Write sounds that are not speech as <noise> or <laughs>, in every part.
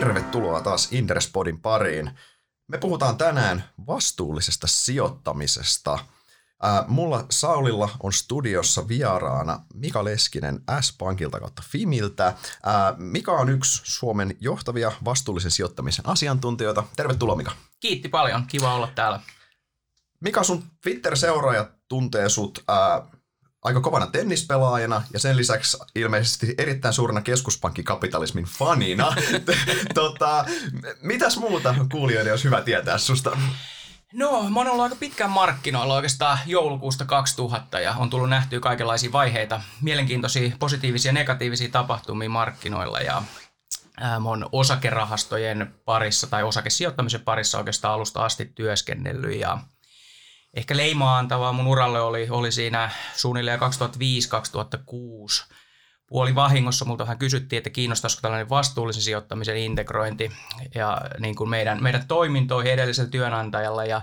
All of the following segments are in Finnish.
Tervetuloa taas Inderespodin pariin. Me puhutaan tänään vastuullisesta sijoittamisesta. Ää, mulla Saulilla on studiossa vieraana Mika Leskinen S-Pankilta kautta Fimiltä. Ää, Mika on yksi Suomen johtavia vastuullisen sijoittamisen asiantuntijoita. Tervetuloa Mika. Kiitti paljon, kiva olla täällä. Mika, sun Twitter-seuraajat tuntee sut ää, aika kovana tennispelaajana ja sen lisäksi ilmeisesti erittäin suurena keskuspankkikapitalismin fanina. <laughs> tota, mitäs muuta kuulijoiden olisi hyvä tietää susta? No, mä oon ollut aika pitkään markkinoilla oikeastaan joulukuusta 2000 ja on tullut nähtyä kaikenlaisia vaiheita, mielenkiintoisia positiivisia ja negatiivisia tapahtumia markkinoilla ja ää, mä oon osakerahastojen parissa tai osakesijoittamisen parissa oikeastaan alusta asti työskennellyt ja ehkä leimaa antavaa mun uralle oli, oli siinä suunnilleen 2005-2006. Puoli vahingossa multa vähän kysyttiin, että kiinnostaisiko tällainen vastuullisen sijoittamisen integrointi ja niin kuin meidän, meidän toimintoihin edellisellä työnantajalla ja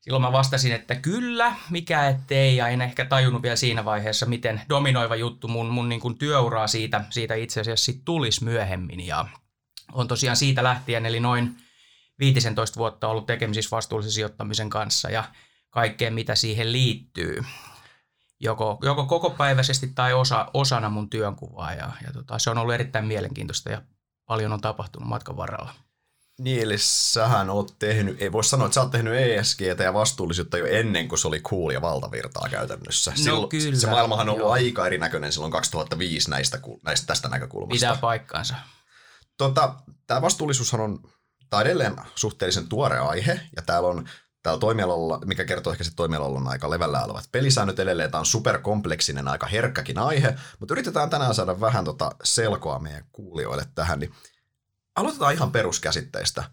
Silloin mä vastasin, että kyllä, mikä ettei, ja en ehkä tajunnut vielä siinä vaiheessa, miten dominoiva juttu mun, mun niin kuin työuraa siitä, siitä itse asiassa sit tulisi myöhemmin. Ja on tosiaan siitä lähtien, eli noin 15 vuotta ollut tekemisissä vastuullisen sijoittamisen kanssa, ja kaikkeen, mitä siihen liittyy. Joko, joko kokopäiväisesti tai osa, osana mun työnkuvaa. Ja, ja tota, se on ollut erittäin mielenkiintoista ja paljon on tapahtunut matkan varrella. Niin, eli sähän oot tehnyt, ei voi sanoa, että sä oot tehnyt ESGtä ja vastuullisuutta jo ennen kuin se oli cool ja valtavirtaa käytännössä. No Silloin, kyllä, Se maailmahan on ollut joo. aika erinäköinen silloin 2005 näistä, näistä tästä näkökulmasta. Pitää paikkaansa. Tota, tämä vastuullisuushan on on edelleen suhteellisen tuore aihe, ja täällä on täällä toimialalla, mikä kertoo ehkä se toimialalla on aika levällä olevat pelisäännöt edelleen. Tämä on superkompleksinen, aika herkkäkin aihe, mutta yritetään tänään saada vähän tota selkoa meidän kuulijoille tähän. Niin aloitetaan ihan peruskäsitteistä.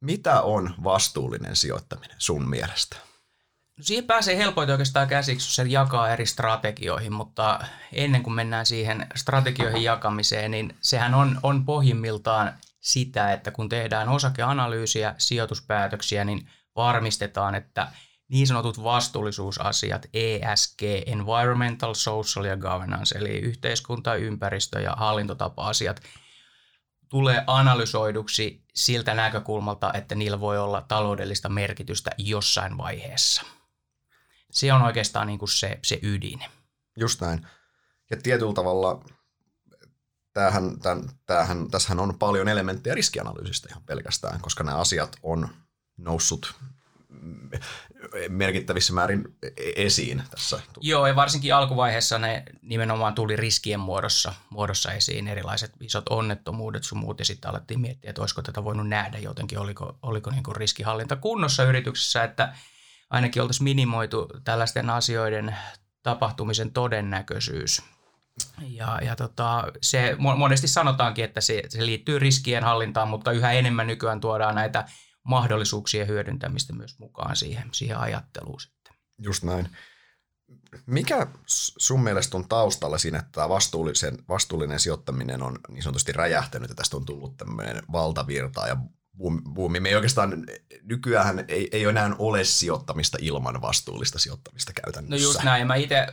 Mitä on vastuullinen sijoittaminen sun mielestä? No siihen pääsee helpoiten oikeastaan käsiksi, jos se jakaa eri strategioihin, mutta ennen kuin mennään siihen strategioihin jakamiseen, niin sehän on, on pohjimmiltaan sitä, että kun tehdään osakeanalyysiä, sijoituspäätöksiä, niin varmistetaan, että niin sanotut vastuullisuusasiat, ESG, Environmental, Social ja Governance, eli yhteiskunta, ympäristö ja hallintotapa-asiat, tulee analysoiduksi siltä näkökulmalta, että niillä voi olla taloudellista merkitystä jossain vaiheessa. Se on oikeastaan niin kuin se, se ydin. Just näin. Ja tietyllä tavalla tämähän, tämähän, tässähän on paljon elementtejä riskianalyysistä ihan pelkästään, koska nämä asiat on noussut merkittävissä määrin esiin tässä. Joo, ja varsinkin alkuvaiheessa ne nimenomaan tuli riskien muodossa, muodossa esiin, erilaiset isot onnettomuudet sun muut, ja sitten alettiin miettiä, että olisiko tätä voinut nähdä jotenkin, oliko, oliko niin kuin riskihallinta kunnossa yrityksessä, että ainakin oltaisiin minimoitu tällaisten asioiden tapahtumisen todennäköisyys. Ja, ja tota, se monesti sanotaankin, että se, se liittyy riskien hallintaan, mutta yhä enemmän nykyään tuodaan näitä mahdollisuuksien hyödyntämistä myös mukaan siihen, siihen ajatteluun sitten. Just näin. Mikä sun mielestä on taustalla siinä, että tämä vastuullisen, vastuullinen sijoittaminen on niin sanotusti räjähtänyt ja tästä on tullut tämmöinen valtavirta ja buumi. Me ei oikeastaan, nykyään ei, ei enää ole sijoittamista ilman vastuullista sijoittamista käytännössä. No just näin. Mä itse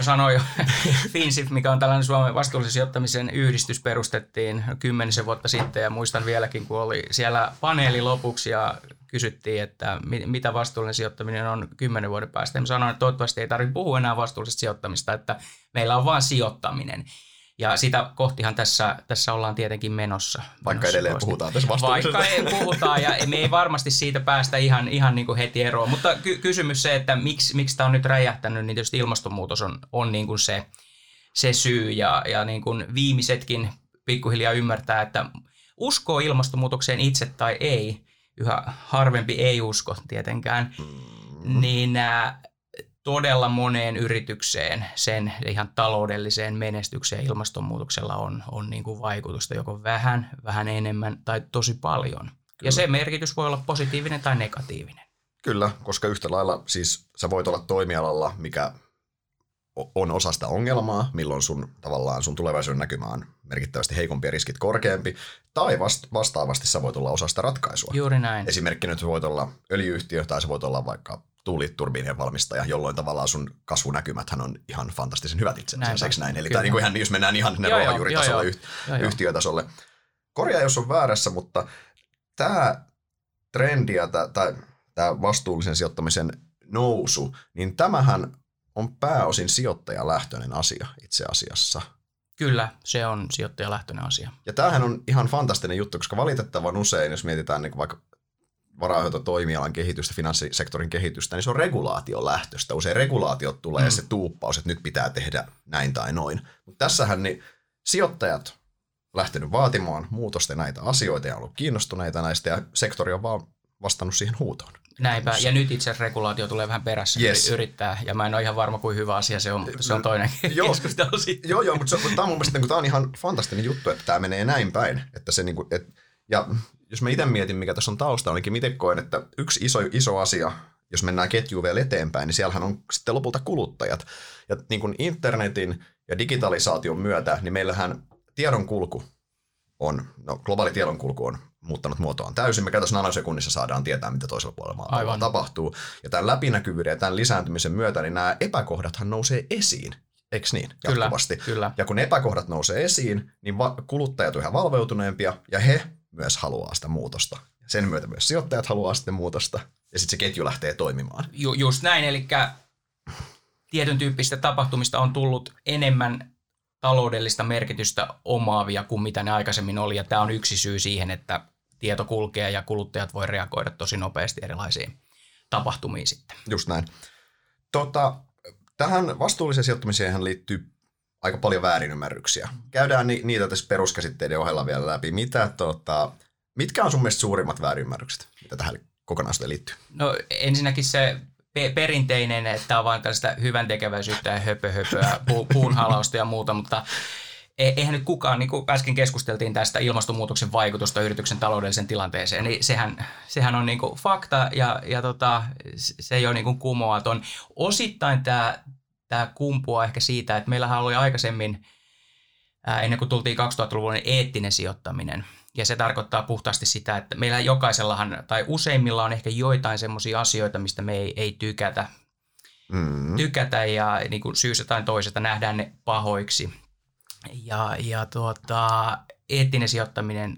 sanoin jo, <laughs> FinSIF, mikä on tällainen Suomen vastuullisen sijoittamisen yhdistys, perustettiin kymmenisen vuotta sitten ja muistan vieläkin, kun oli siellä paneeli lopuksi ja kysyttiin, että mitä vastuullinen sijoittaminen on kymmenen vuoden päästä. Ja mä sanoin, että toivottavasti ei tarvitse puhua enää vastuullisesta sijoittamista, että meillä on vain sijoittaminen. Ja sitä kohtihan tässä, tässä ollaan tietenkin menossa. Vaikka edelleen kohti. puhutaan tässä vastuullisesta. Vaikka ei puhutaan ja me ei varmasti siitä päästä ihan, ihan niin kuin heti eroon. Mutta ky- kysymys se, että miksi, miksi tämä on nyt räjähtänyt, niin tietysti ilmastonmuutos on, on niin kuin se, se syy. Ja, ja niin kuin viimeisetkin pikkuhiljaa ymmärtää, että uskoo ilmastonmuutokseen itse tai ei, yhä harvempi ei usko tietenkään, mm-hmm. niin äh, todella moneen yritykseen sen ihan taloudelliseen menestykseen ilmastonmuutoksella on, on niin kuin vaikutusta joko vähän, vähän enemmän tai tosi paljon. Kyllä. Ja se merkitys voi olla positiivinen tai negatiivinen. Kyllä, koska yhtä lailla siis sä voit olla toimialalla, mikä on osa sitä ongelmaa, milloin sun tavallaan sun tulevaisuuden näkymä on merkittävästi heikompi ja riskit korkeampi, tai vast, vastaavasti sä voit olla osa sitä ratkaisua. Juuri näin. Esimerkkinä sä voit olla öljyyhtiö tai sä voit olla vaikka tuuliturbiinien valmistaja, jolloin tavallaan sun kasvunäkymäthän on ihan fantastisen hyvät itse asiassa, näin? Eli tämä niin kuin ihan, jos mennään ihan ruohonjuuritasolle, yht, yhtiötasolle. korjaa jos on väärässä, mutta tämä trendi ja tämä vastuullisen sijoittamisen nousu, niin tämähän on pääosin sijoittajalähtöinen asia itse asiassa. Kyllä, se on sijoittajalähtöinen asia. Ja tämähän on ihan fantastinen juttu, koska valitettavan usein, jos mietitään niin vaikka varainhoitotoimialan kehitystä, finanssisektorin kehitystä, niin se on regulaation lähtöstä. Usein regulaatiot tulee mm. se tuuppaus, että nyt pitää tehdä näin tai noin. Mutta tässähän niin sijoittajat lähtenyt vaatimaan muutosta näitä asioita ja ollut kiinnostuneita näistä ja sektori on vaan vastannut siihen huutoon. Näinpä, ja nyt itse asiassa regulaatio tulee vähän perässä, yes. yrittää, ja mä en ole ihan varma, kuin hyvä asia se on, mutta se on toinen <laughs> joo, keskustelu sitten. Joo, joo, mutta, se, mutta tämä on mun mielestä niin tämä on ihan fantastinen juttu, että tämä menee näin päin, että se niin kuin, et, ja jos mä itse mietin, mikä tässä on tausta, niin miten koen, että yksi iso, iso asia, jos mennään ketjuun vielä eteenpäin, niin siellähän on sitten lopulta kuluttajat. Ja niin kuin internetin ja digitalisaation myötä, niin meillähän tiedon kulku on, no globaali tiedonkulku on muuttanut muotoaan täysin. Me käytäisiin nanosekunnissa saadaan tietää, mitä toisella puolella maapalloa tapahtuu. Ja tämän läpinäkyvyyden ja tämän lisääntymisen myötä, niin nämä epäkohdathan nousee esiin. Eikö niin? Jatkuvasti. Kyllä, kyllä. Ja kun epäkohdat nousee esiin, niin kuluttajat ovat yhä valveutuneempia ja he myös haluaa sitä muutosta. Sen myötä myös sijoittajat haluaa sitten muutosta ja sitten se ketju lähtee toimimaan. Ju, just näin, eli tietyn tyyppistä tapahtumista on tullut enemmän taloudellista merkitystä omaavia kuin mitä ne aikaisemmin oli. Ja tämä on yksi syy siihen, että tieto kulkee ja kuluttajat voi reagoida tosi nopeasti erilaisiin tapahtumiin sitten. Just näin. Tota, tähän vastuulliseen sijoittamiseen liittyy aika paljon väärinymmärryksiä. Käydään ni- niitä tässä peruskäsitteiden ohella vielä läpi. Mitä, tota, mitkä on sun mielestä suurimmat väärinymmärrykset, mitä tähän kokonaisuuteen liittyy? No ensinnäkin se pe- perinteinen, että on vain tällaista hyvän tekeväisyyttä ja höpö, höpöä, pu- puunhalausta ja muuta, mutta e, eihän nyt kukaan, niin kuin äsken keskusteltiin tästä ilmastonmuutoksen vaikutusta yrityksen taloudelliseen tilanteeseen, niin sehän, sehän on niin kuin fakta ja, ja tota, se ei ole niin kuin kumoaton. Osittain tämä, tämä kumpuaa ehkä siitä, että meillähän oli aikaisemmin, ää, ennen kuin tultiin 2000-luvulle, niin eettinen sijoittaminen – ja se tarkoittaa puhtaasti sitä, että meillä jokaisellahan, tai useimmilla on ehkä joitain semmoisia asioita, mistä me ei, ei tykätä, mm. tykätä ja niin kuin syystä tai toisesta nähdään ne pahoiksi. Ja, ja tuota, eettinen sijoittaminen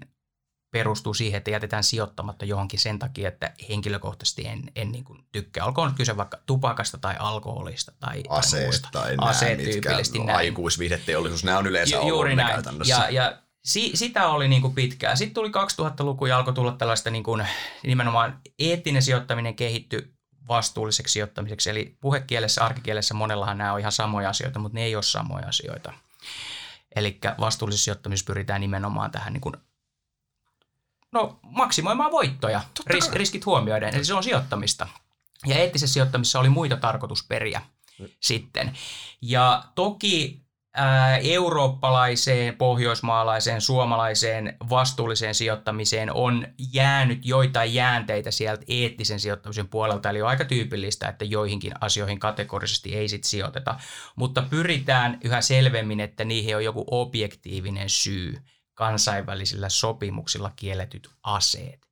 perustuu siihen, että jätetään sijoittamatta johonkin sen takia, että henkilökohtaisesti en, en niin kuin tykkää. Olkoon kyse vaikka tupakasta tai alkoholista tai, Aseet tai. Tai Aseet tyypillisesti näin. Aikuisviihdeteollisuus, nämä on yleensä Ju, juuri näin. käytännössä. Ja, ja si, sitä oli niin kuin pitkään. Sitten tuli 2000-luku ja alkoi tulla tällaista niin kuin, nimenomaan eettinen sijoittaminen kehittyi vastuulliseksi sijoittamiseksi. Eli puhekielessä, arkikielessä monellahan nämä on ihan samoja asioita, mutta ne ei ole samoja asioita. Eli vastuullisessa sijoittamisessa pyritään nimenomaan tähän niin kuin, no, maksimoimaan voittoja, ris, riskit huomioiden. Eli se on sijoittamista. Ja eettisessä sijoittamisessa oli muita tarkoitusperiä mm. sitten. Ja toki eurooppalaiseen, pohjoismaalaiseen, suomalaiseen vastuulliseen sijoittamiseen on jäänyt joitain jäänteitä sieltä eettisen sijoittamisen puolelta. Eli on aika tyypillistä, että joihinkin asioihin kategorisesti ei sit sijoiteta. Mutta pyritään yhä selvemmin, että niihin on joku objektiivinen syy. Kansainvälisillä sopimuksilla kielletyt aseet.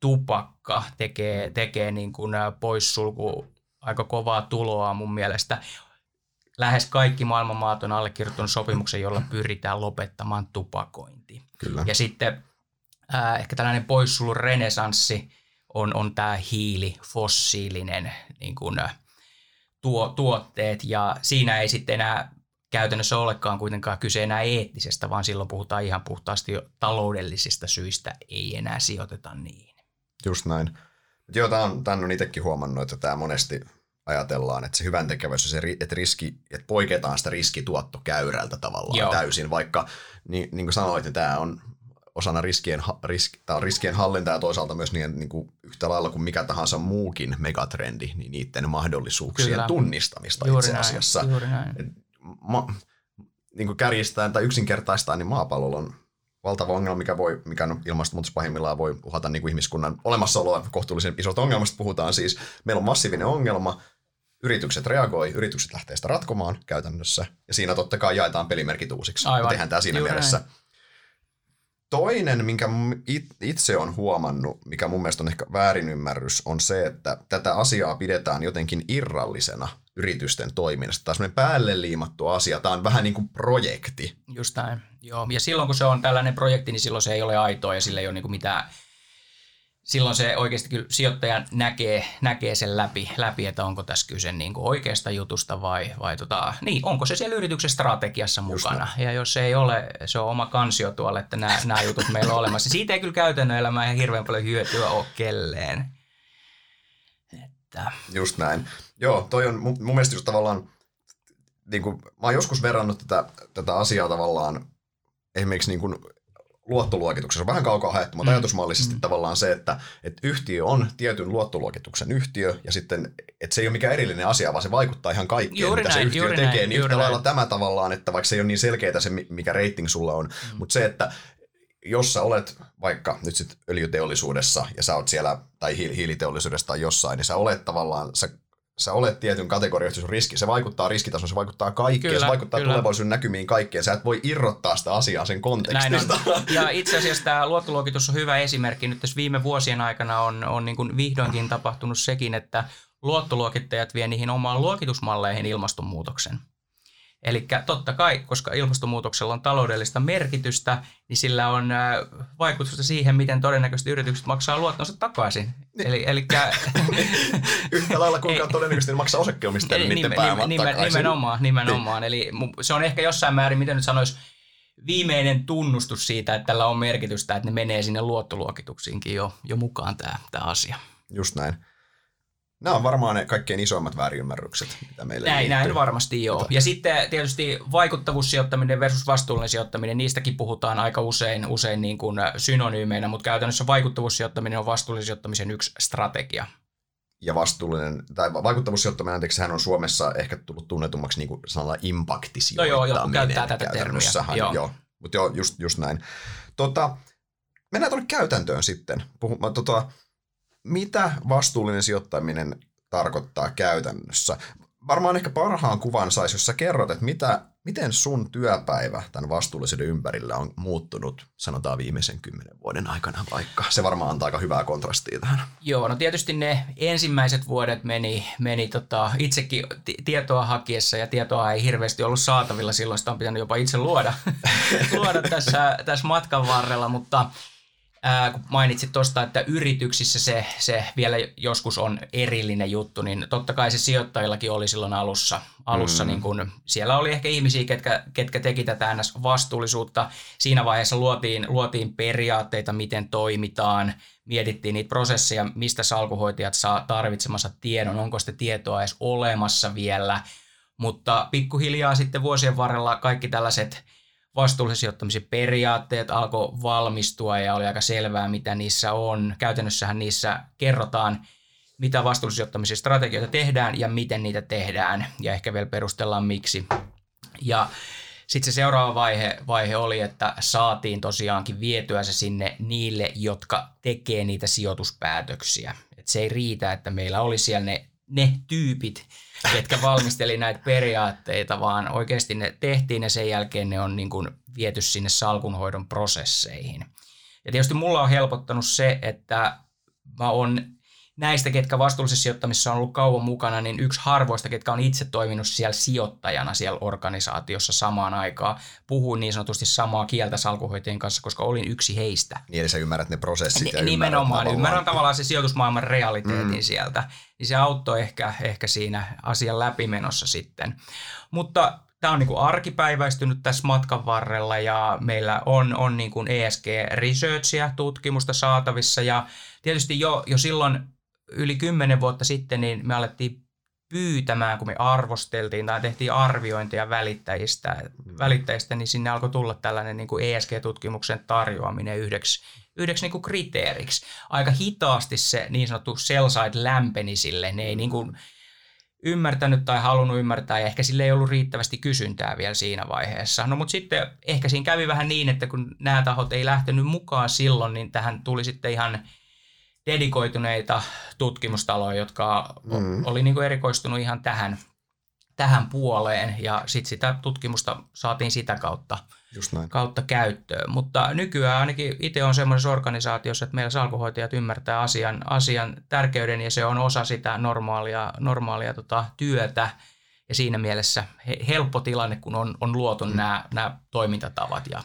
Tupakka tekee, tekee niin kuin poissulku aika kovaa tuloa mun mielestä lähes kaikki maailman maat on allekirjoittanut sopimuksen, jolla pyritään lopettamaan tupakointi. Kyllä. Ja sitten äh, ehkä tällainen poissulun renesanssi on, on tämä hiili, fossiilinen niin kuin, tuo, tuotteet, ja siinä ei sitten enää käytännössä olekaan kuitenkaan kyse enää eettisestä, vaan silloin puhutaan ihan puhtaasti jo taloudellisista syistä, ei enää sijoiteta niihin. Just näin. Joo, tämän on itsekin huomannut, että tämä monesti ajatellaan, että se hyvän tekevyys, se, että, riski, että poiketaan sitä riskituottokäyrältä tavallaan Joo. täysin, vaikka niin, niin kuin sanoit, niin tämä on osana riskien, risk, tämä on riskien hallinta ja toisaalta myös niin, niin kuin yhtä lailla kuin mikä tahansa muukin megatrendi, niin niiden mahdollisuuksien Kyllä. tunnistamista juuri itse näin, asiassa. Juuri näin. Ma, niin kuin kärjistään tai yksinkertaistaan, niin maapallolla on valtava ongelma, mikä, voi, mikä on ilmastonmuutos pahimmillaan voi uhata niin kuin ihmiskunnan olemassaoloa. Kohtuullisen isosta ongelmasta puhutaan siis. Meillä on massiivinen ongelma, yritykset reagoi, yritykset lähtee sitä ratkomaan käytännössä, ja siinä totta kai jaetaan pelimerkit uusiksi. Aivan. tehdään tämä siinä Juuri mielessä. Näin. Toinen, minkä itse on huomannut, mikä mun mielestä on ehkä väärinymmärrys, on se, että tätä asiaa pidetään jotenkin irrallisena yritysten toiminnasta. Tämä on päälle liimattu asia. Tämä on vähän niin kuin projekti. Just näin. Joo. Ja silloin kun se on tällainen projekti, niin silloin se ei ole aitoa ja sillä ei ole niin kuin mitään silloin se oikeasti kyllä sijoittaja näkee, näkee sen läpi, läpi, että onko tässä kyse niin kuin oikeasta jutusta vai, vai tota, niin, onko se siellä yrityksen strategiassa mukana. Ja jos se ei ole, se on oma kansio tuolla, että nämä, nämä jutut meillä on olemassa. Siitä ei kyllä käytännön elämää ihan hirveän paljon hyötyä ole kelleen. Että. Just näin. Joo, toi on mun, mun mielestä just tavallaan, niin kuin, mä oon joskus verrannut tätä, tätä asiaa tavallaan esimerkiksi niin kuin luottoluokituksessa. Vähän kaukaa haettu, mutta mm. ajatusmallisesti mm. tavallaan se, että, että yhtiö on tietyn luottoluokituksen yhtiö, ja sitten, että se ei ole mikään erillinen asia, vaan se vaikuttaa ihan kaikkeen, juuri mitä näin, se yhtiö tekee. Näin, niin yhtä näin. lailla tämä tavallaan, että vaikka se ei ole niin selkeää se, mikä rating sulla on, mm. mutta se, että jos sä olet vaikka nyt sitten öljyteollisuudessa ja sä oot siellä, tai hiiliteollisuudessa tai jossain, niin sä olet tavallaan, sä sä olet tietyn kategoriassa sun riski, se vaikuttaa riskitasoon, se vaikuttaa kaikkeen, kyllä, se vaikuttaa kyllä. tulevaisuuden näkymiin kaikkeen. Sä et voi irrottaa sitä asiaa sen kontekstista. Näin on. <laughs> Ja itse asiassa tämä luottoluokitus on hyvä esimerkki. Nyt tässä viime vuosien aikana on, on niin kuin vihdoinkin tapahtunut sekin, että luottoluokittajat vie niihin omaan luokitusmalleihin ilmastonmuutoksen. Eli totta kai, koska ilmastonmuutoksella on taloudellista merkitystä, niin sillä on äh, vaikutusta siihen, miten todennäköisesti yritykset maksaa luottonsa takaisin. Niin. Eli, eli... <laughs> Yhtä lailla kuinka todennäköisesti maksaa osakkeomistajille niiden pääomat nimen, takaisin. Nimenomaan, nimenomaan. Niin. Eli se on ehkä jossain määrin, miten nyt sanoisi, viimeinen tunnustus siitä, että tällä on merkitystä, että ne menee sinne luottoluokituksiinkin jo, jo mukaan tämä, tämä asia. Just näin. Nämä on varmaan ne kaikkein isoimmat väärinymmärrykset, mitä meille näin, näin varmasti joo. Ja sitten tietysti vaikuttavuussijoittaminen versus vastuullinen sijoittaminen, niistäkin puhutaan aika usein, usein niin kuin synonyymeinä, mutta käytännössä vaikuttavuussijoittaminen on vastuullisen sijoittamisen yksi strategia. Ja vastuullinen, tai vaikuttavuussijoittaminen, anteeksi, sehän on Suomessa ehkä tullut tunnetummaksi niin kuin sanalla impaktisijoittaminen. No joo, joku käyttää tätä termiä. Joo. joo. Mutta joo, just, just näin. Tota, mennään tuonne käytäntöön sitten. Puhu, tota, mitä vastuullinen sijoittaminen tarkoittaa käytännössä? Varmaan ehkä parhaan kuvan saisi, jos sä kerrot, että mitä, miten sun työpäivä tämän vastuullisuuden ympärillä on muuttunut, sanotaan viimeisen kymmenen vuoden aikana vaikka. Se varmaan antaa aika hyvää kontrastia tähän. Joo, no tietysti ne ensimmäiset vuodet meni, meni tota, itsekin tietoa hakiessa ja tietoa ei hirveästi ollut saatavilla silloin, sitä on pitänyt jopa itse luoda, <laughs> luoda tässä, tässä matkan varrella, mutta Ää, kun mainitsit tuosta, että yrityksissä se, se vielä joskus on erillinen juttu, niin totta kai se sijoittajillakin oli silloin alussa. alussa mm. niin kun, siellä oli ehkä ihmisiä, ketkä, ketkä teki tätä vastuullisuutta. Siinä vaiheessa luotiin, luotiin periaatteita, miten toimitaan, mietittiin niitä prosesseja, mistä salkuhoitajat saa tarvitsemansa tiedon, onko sitä tietoa edes olemassa vielä. Mutta pikkuhiljaa sitten vuosien varrella kaikki tällaiset – vastuullisen sijoittamisen periaatteet alkoi valmistua ja oli aika selvää, mitä niissä on. Käytännössähän niissä kerrotaan, mitä vastuullisen sijoittamisen strategioita tehdään ja miten niitä tehdään ja ehkä vielä perustellaan miksi. Ja sitten se seuraava vaihe, vaihe oli, että saatiin tosiaankin vietyä se sinne niille, jotka tekee niitä sijoituspäätöksiä. Et se ei riitä, että meillä oli siellä ne, ne tyypit, ketkä valmisteli näitä periaatteita, vaan oikeasti ne tehtiin ja sen jälkeen ne on niin kuin viety sinne salkunhoidon prosesseihin. Ja tietysti mulla on helpottanut se, että mä oon näistä, ketkä vastuullisessa sijoittamisessa on ollut kauan mukana, niin yksi harvoista, ketkä on itse toiminut siellä sijoittajana siellä organisaatiossa samaan aikaan. Puhuin niin sanotusti samaa kieltä salkuhoitajien kanssa, koska olin yksi heistä. Niin, eli sä ymmärrät ne prosessit ja Nimenomaan, ymmärrät ymmärrän tavallaan se sijoitusmaailman realiteetin mm. sieltä. Niin se auttoi ehkä, ehkä siinä asian läpimenossa sitten. Mutta tämä on niin kuin arkipäiväistynyt tässä matkan varrella ja meillä on, on niin kuin ESG-researchia, tutkimusta saatavissa ja tietysti jo, jo silloin yli kymmenen vuotta sitten niin me alettiin pyytämään, kun me arvosteltiin tai tehtiin arviointia välittäjistä, välittäjistä niin sinne alkoi tulla tällainen niin kuin ESG-tutkimuksen tarjoaminen yhdeksi, yhdeksi niin kuin kriteeriksi. Aika hitaasti se niin sanottu sell side lämpeni sille. Ne ei niin kuin ymmärtänyt tai halunnut ymmärtää ja ehkä sille ei ollut riittävästi kysyntää vielä siinä vaiheessa. No mutta sitten ehkä siinä kävi vähän niin, että kun nämä tahot ei lähtenyt mukaan silloin, niin tähän tuli sitten ihan – dedikoituneita tutkimustaloja, jotka mm. oli niin kuin erikoistunut ihan tähän, tähän puoleen ja sitten sitä tutkimusta saatiin sitä kautta, Just näin. kautta käyttöön. Mutta nykyään ainakin itse on semmoisessa organisaatiossa, että meillä salkuhoitajat ymmärtää asian, asian tärkeyden ja se on osa sitä normaalia, normaalia tota, työtä. Ja siinä mielessä he, helppo tilanne, kun on, on luotu mm. nämä, nämä toimintatavat ja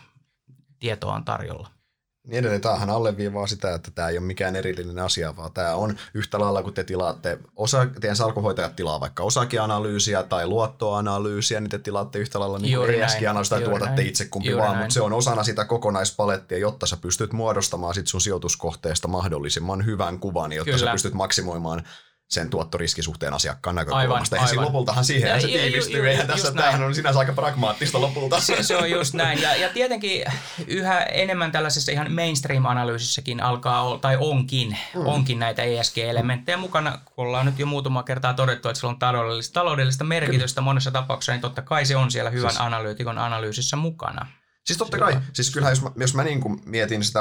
tietoa on tarjolla. Niin edelleen tämähän alleviivaa sitä, että tämä ei ole mikään erillinen asia, vaan tämä on yhtä lailla, kun te tilaatte, osa, teidän salkuhoitajat tilaa vaikka osakeanalyysiä tai luottoanalyysiä, niin te tilaatte yhtä lailla niin ESG-analyysiä tai tuotatte näin. itse kumpi Juuri vaan, näin. mutta se on osana sitä kokonaispalettia, jotta sä pystyt muodostamaan sit sun sijoituskohteesta mahdollisimman hyvän kuvan, jotta Kyllä. sä pystyt maksimoimaan sen tuottoriskisuhteen asiakkaan näkökulmasta. Aivan, aivan. lopultahan siihen ja, se tiivistyy. Ju, ju, Eihän tässä, tämähän on sinänsä aika pragmaattista lopulta. Se, se on just näin. Ja, ja tietenkin yhä enemmän tällaisessa ihan mainstream-analyysissäkin alkaa olla, tai onkin, mm. onkin näitä ESG-elementtejä mukana. Kun ollaan nyt jo muutama kertaa todettu, että sillä on taloudellista, taloudellista merkitystä Kyllä. monessa tapauksessa, niin totta kai se on siellä hyvän siis, analyytikon analyysissä mukana. Siis totta kai, siis kyllähän jos mä, jos mä niin kuin mietin sitä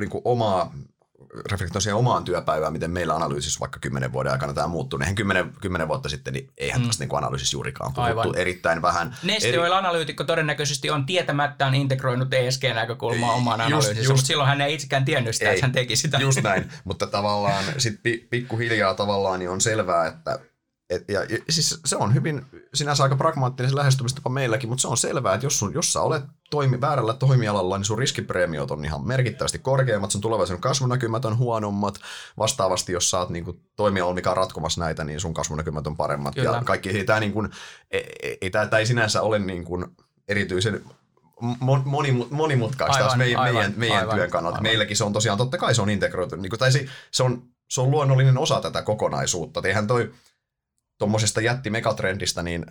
niin kuin omaa reflektoin siihen omaan työpäivään, miten meillä analyysissä vaikka kymmenen vuoden aikana tämä muuttuu. Eihän kymmenen, kymmenen vuotta sitten, niin eihän mm. tästä niin analyysissä juurikaan puhuttu Aivan. erittäin vähän. Neste eri... analyytikko todennäköisesti on tietämättään integroinut ESG-näkökulmaa omaan analyysissä, mutta silloin hän ei itsekään tiennyt sitä, ei, että hän teki sitä. Just näin, mutta tavallaan sitten pikkuhiljaa tavallaan niin on selvää, että et, ja, ja, siis se on hyvin sinänsä aika pragmaattinen lähestymistapa meilläkin, mutta se on selvää, että jos, sun, jos sä olet toimi, väärällä toimialalla, niin sun riskipreemiot on ihan merkittävästi korkeammat, sun tulevaisuuden kasvunäkymät on huonommat. Vastaavasti, jos sä oot niin kuin, toimialalla, mikä on ratkomassa näitä, niin sun kasvunäkymät on paremmat. Kyllä. Ja kaikki, ei tämä niin kuin, ei, ei, ei, ei sinänsä ole niin kuin, erityisen moni, monimutkaista aivan, meidän, aivan, meidän, meidän aivan, työn kannalta. Aivan. Meilläkin se on tosiaan, totta kai se on integroitu, niin kuin, tai se, se, on, se on luonnollinen osa tätä kokonaisuutta. Eihän toi, tuommoisesta jätti-megatrendistä, niin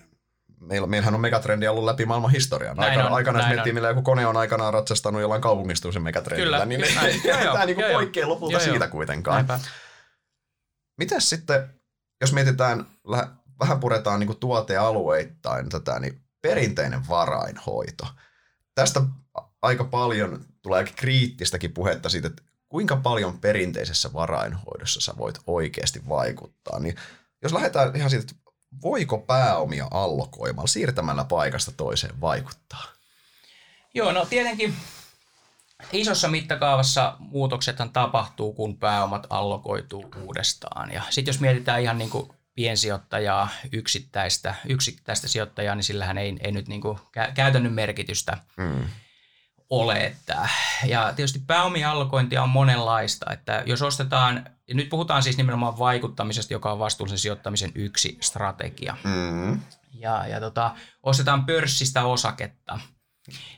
meillä, meillähän on megatrendi ollut läpi maailman historian. Näin aikana, on, aikana jos miettii, millä joku kone on aikanaan ratsastanut jollain kaupungistuisen megatrendillä, Kyllä, niin <laughs> tämä niin poikkeaa lopulta joo, siitä joo. kuitenkaan. Näinpä. Mitäs sitten, jos mietitään, vähän puretaan niin tuotealueittain tätä, niin perinteinen varainhoito. Tästä aika paljon tulee kriittistäkin puhetta siitä, että kuinka paljon perinteisessä varainhoidossa sä voit oikeasti vaikuttaa. Niin jos lähdetään ihan siitä, että voiko pääomia allokoimalla siirtämällä paikasta toiseen vaikuttaa? Joo, no tietenkin isossa mittakaavassa muutoksethan tapahtuu, kun pääomat allokoituu uudestaan. Ja sitten jos mietitään ihan niin kuin piensijoittajaa, yksittäistä, yksittäistä sijoittajaa, niin sillähän ei, ei nyt niin kuin käytännön merkitystä. Mm ole. Että, ja tietysti pääomien allokointia on monenlaista, että jos ostetaan, ja nyt puhutaan siis nimenomaan vaikuttamisesta, joka on vastuullisen sijoittamisen yksi strategia. Mm. Ja, ja tota, ostetaan pörssistä osaketta,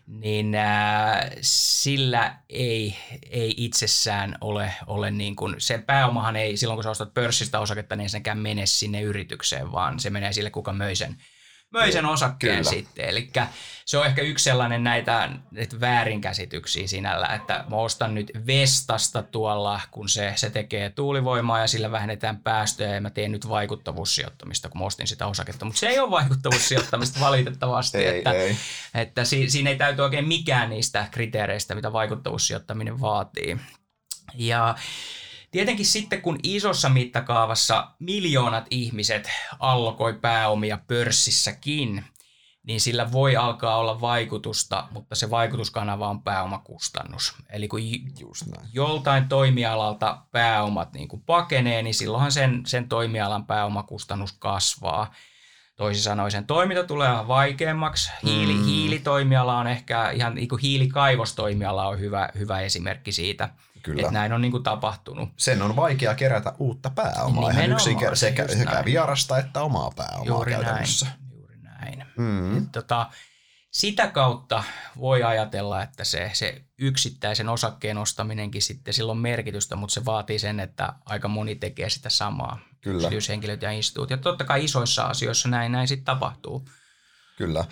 niin ää, sillä ei, ei itsessään ole, ole niin kuin, se pääomahan ei, silloin kun sä ostat pörssistä osaketta, niin senkään mene sinne yritykseen, vaan se menee sille, kuka möi sen möi sen osakkeen Kyllä. sitten. Eli se on ehkä yksi sellainen näitä että väärinkäsityksiä sinällä, että mä ostan nyt Vestasta tuolla, kun se, se tekee tuulivoimaa ja sillä vähennetään päästöjä ja mä teen nyt vaikuttavuussijoittamista, kun mä ostin sitä osaketta. Mutta se ei ole vaikuttavuussijoittamista <laughs> valitettavasti, ei, että, ei. että si, siinä ei täyty oikein mikään niistä kriteereistä, mitä vaikuttavuussijoittaminen vaatii. Ja Tietenkin sitten kun isossa mittakaavassa miljoonat ihmiset allokoi pääomia pörssissäkin, niin sillä voi alkaa olla vaikutusta, mutta se vaikutuskanava on pääomakustannus. Eli kun joltain toimialalta pääomat niin kuin pakenee, niin silloinhan sen, sen toimialan pääomakustannus kasvaa. Toisin sanoen sen toiminta tulee vaikeammaksi. Hiili, mm. Hiilitoimiala on ehkä ihan niin kuin hiilikaivostoimiala on hyvä, hyvä esimerkki siitä – Kyllä. Että näin on niin kuin tapahtunut. Sen on vaikea kerätä uutta pääomaa ihan yksinkertaisesti sekä, sekä vierasta että omaa pääomaa Juuri käytännössä. Näin. Juuri näin. Mm. Et, tota, sitä kautta voi ajatella, että se, se yksittäisen osakkeen ostaminenkin sitten silloin merkitystä, mutta se vaatii sen, että aika moni tekee sitä samaa. Kyllä. Yksityishenkilöt ja instituut. Ja totta kai isoissa asioissa näin, näin sitten tapahtuu. Kyllä.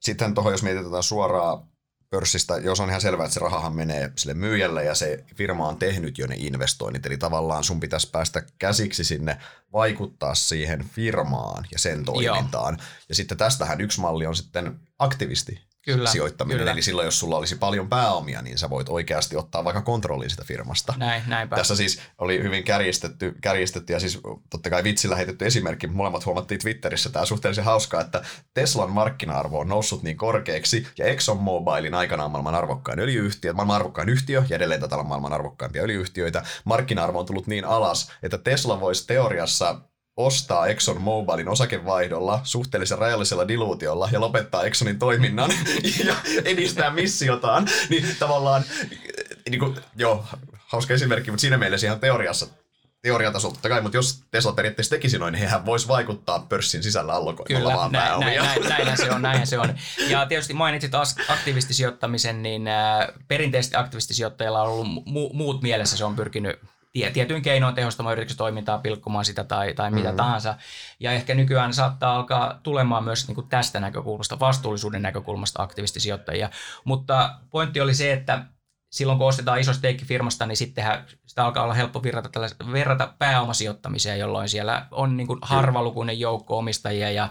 Sitten tuohon, jos mietitään suoraan pörssistä, jos on ihan selvää, että se rahahan menee sille myyjälle ja se firma on tehnyt jo ne investoinnit, eli tavallaan sun pitäisi päästä käsiksi sinne vaikuttaa siihen firmaan ja sen toimintaan. Joo. Ja sitten tästähän yksi malli on sitten aktivisti kyllä, sijoittaminen. Kyllä. Eli silloin, jos sulla olisi paljon pääomia, niin sä voit oikeasti ottaa vaikka kontrollin sitä firmasta. Näin, näinpä. Tässä siis oli hyvin kärjistetty, kärjistetty ja siis totta kai vitsillä heitetty esimerkki. Molemmat huomattiin Twitterissä. Tämä suhteellisen hauskaa, että Teslan markkina-arvo on noussut niin korkeaksi ja ExxonMobilin aikanaan maailman arvokkain öljyyhtiö, maailman arvokkain yhtiö ja edelleen tätä maailman arvokkaimpia öljyyhtiöitä. Markkina-arvo on tullut niin alas, että Tesla voisi teoriassa ostaa Exxon Mobilin osakevaihdolla suhteellisen rajallisella diluutiolla ja lopettaa Exxonin toiminnan <laughs> ja edistää missiotaan, niin tavallaan, niin kuin, joo, hauska esimerkki, mutta siinä mielessä ihan teoriassa teoriatasolla totta kai, mutta jos Tesla periaatteessa tekisi noin, niin hehän voisi vaikuttaa pörssin sisällä allokoimalla Kyllä, vaan näin, näin, näin, näinhän se on, näinhän se on. Ja tietysti mainitsit aktivistisijoittamisen, niin äh, perinteisesti aktivistisijoittajilla on ollut mu- muut mielessä, se on pyrkinyt tietyin keinoin tehostamaan yrityksen toimintaa, pilkkumaan sitä tai, tai mitä mm. tahansa. Ja ehkä nykyään saattaa alkaa tulemaan myös niin kuin tästä näkökulmasta, vastuullisuuden näkökulmasta aktivistisijoittajia. Mutta pointti oli se, että silloin kun ostetaan iso steikki firmasta, niin sittenhän sitä alkaa olla helppo virrata, verrata pääomasijoittamiseen, jolloin siellä on niin kuin harvalukuinen joukko omistajia ja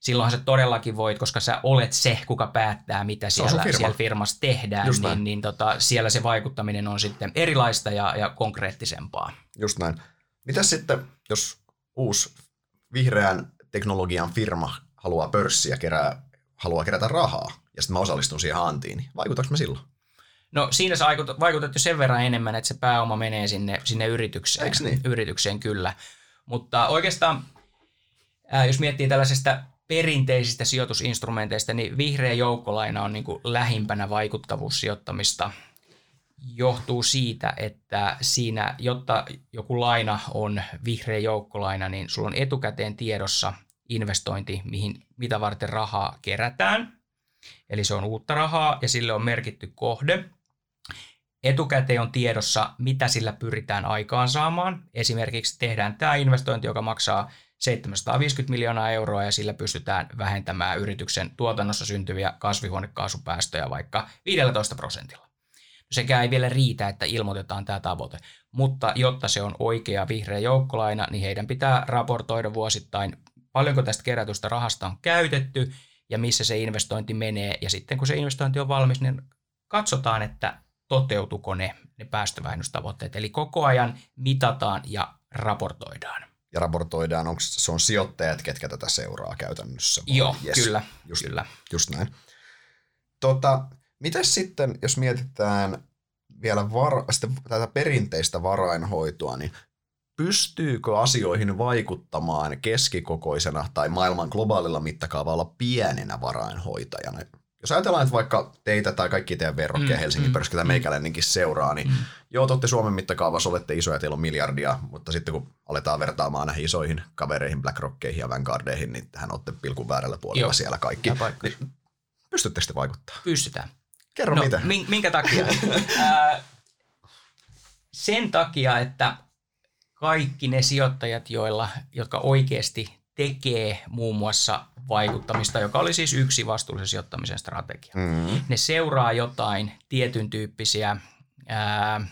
silloinhan se todellakin voit, koska sä olet se, kuka päättää, mitä siellä, firma. siellä firmassa tehdään, Just niin, niin tota, siellä se vaikuttaminen on sitten erilaista ja, ja konkreettisempaa. Just näin. Mitäs sitten, jos uusi vihreän teknologian firma haluaa pörssiä, kerää, haluaa kerätä rahaa, ja sitten mä osallistun siihen antiin, niin vaikutaanko mä silloin? No siinä sä vaikutat jo sen verran enemmän, että se pääoma menee sinne, sinne yritykseen. Eikö niin? Yritykseen kyllä. Mutta oikeastaan, ää, jos miettii tällaisesta perinteisistä sijoitusinstrumenteista, niin vihreä joukkolaina on niin kuin lähimpänä vaikuttavuussijoittamista. Johtuu siitä, että siinä, jotta joku laina on vihreä joukkolaina, niin sulla on etukäteen tiedossa investointi, mihin, mitä varten rahaa kerätään. Eli se on uutta rahaa ja sille on merkitty kohde. Etukäteen on tiedossa, mitä sillä pyritään aikaansaamaan. Esimerkiksi tehdään tämä investointi, joka maksaa 750 miljoonaa euroa ja sillä pystytään vähentämään yrityksen tuotannossa syntyviä kasvihuonekaasupäästöjä vaikka 15 prosentilla. No sekään ei vielä riitä, että ilmoitetaan tämä tavoite, mutta jotta se on oikea vihreä joukkolaina, niin heidän pitää raportoida vuosittain, paljonko tästä kerätystä rahasta on käytetty ja missä se investointi menee. Ja sitten kun se investointi on valmis, niin katsotaan, että toteutuko ne, ne päästövähennystavoitteet. Eli koko ajan mitataan ja raportoidaan ja raportoidaan, onko se on sijoittajat, ketkä tätä seuraa käytännössä. Joo, yes. kyllä, just, kyllä. Just näin. Tota, mitäs sitten, jos mietitään vielä var, sitten tätä perinteistä varainhoitoa, niin pystyykö asioihin vaikuttamaan keskikokoisena tai maailman globaalilla mittakaavalla pienenä varainhoitajana? Jos ajatellaan, että vaikka teitä tai kaikki teidän verrokkeja mm, Helsingin mm, pörskytä mm. meikäläinenkin seuraa, niin mm. joo, te olette Suomen mittakaavassa, olette isoja, teillä on miljardia, mutta sitten kun aletaan vertaamaan näihin isoihin kavereihin, BlackRockeihin ja Vanguardeihin, niin hän olette pilkun väärällä puolella joo, siellä kaikki. Niin, pystytte sitten vaikuttaa? Pystytään. Kerro no, mitä. Minkä takia? <laughs> sen takia, että kaikki ne sijoittajat, joilla, jotka oikeasti tekee muun muassa vaikuttamista, joka oli siis yksi vastuullisen sijoittamisen strategia. Mm-hmm. Ne seuraa jotain tietyn tyyppisiä, ää,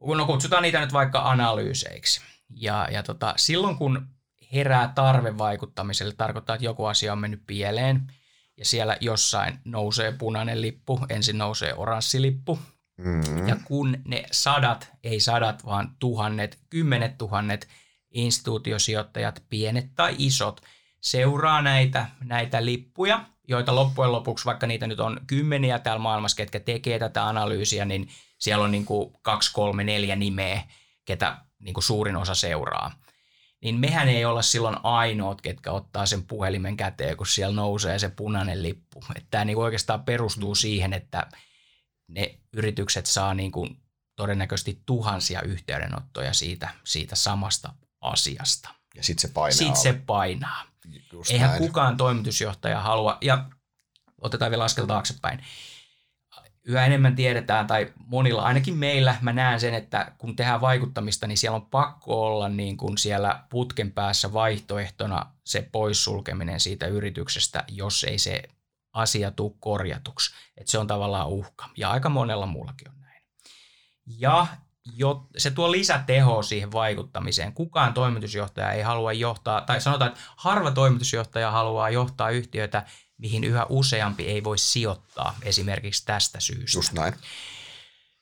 no kutsutaan niitä nyt vaikka analyyseiksi. Ja, ja tota, silloin kun herää tarve vaikuttamiselle, tarkoittaa, että joku asia on mennyt pieleen ja siellä jossain nousee punainen lippu, ensin nousee oranssi lippu. Mm-hmm. Ja kun ne sadat, ei sadat, vaan tuhannet, kymmenet tuhannet instituutiosijoittajat, pienet tai isot, seuraa näitä, näitä lippuja, joita loppujen lopuksi, vaikka niitä nyt on kymmeniä täällä maailmassa, ketkä tekee tätä analyysiä, niin siellä on niin kuin kaksi, kolme, neljä nimeä, ketä niin kuin suurin osa seuraa. Niin mehän ei olla silloin ainoat, ketkä ottaa sen puhelimen käteen, kun siellä nousee se punainen lippu. Että tämä niin oikeastaan perustuu siihen, että ne yritykset saa niin kuin todennäköisesti tuhansia yhteydenottoja siitä, siitä samasta asiasta. Ja sitten se painaa. Sitten se painaa. Just Eihän näin. kukaan toimitusjohtaja halua, ja otetaan vielä askel taaksepäin. Yhä enemmän tiedetään, tai monilla, ainakin meillä, mä näen sen, että kun tehdään vaikuttamista, niin siellä on pakko olla niin kuin siellä putken päässä vaihtoehtona se poissulkeminen siitä yrityksestä, jos ei se asia tule korjatuksi. Että se on tavallaan uhka. Ja aika monella muullakin on näin. Ja jo, se tuo lisäteho siihen vaikuttamiseen. Kukaan toimitusjohtaja ei halua johtaa, tai sanotaan, että harva toimitusjohtaja haluaa johtaa yhtiötä, mihin yhä useampi ei voi sijoittaa esimerkiksi tästä syystä. Just näin.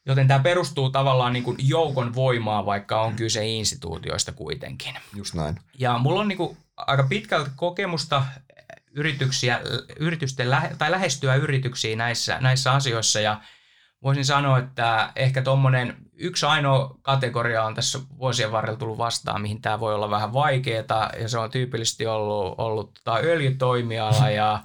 Joten tämä perustuu tavallaan niin kuin joukon voimaan, vaikka on kyse instituutioista kuitenkin. Just näin. Ja mulla on niin kuin aika pitkälti kokemusta yrityksiä, yritysten lähe, tai lähestyä yrityksiä näissä, näissä asioissa ja voisin sanoa, että ehkä tuommoinen yksi ainoa kategoria on tässä vuosien varrella tullut vastaan, mihin tämä voi olla vähän vaikeaa ja se on tyypillisesti ollut, ollut tota öljytoimiala ja <laughs>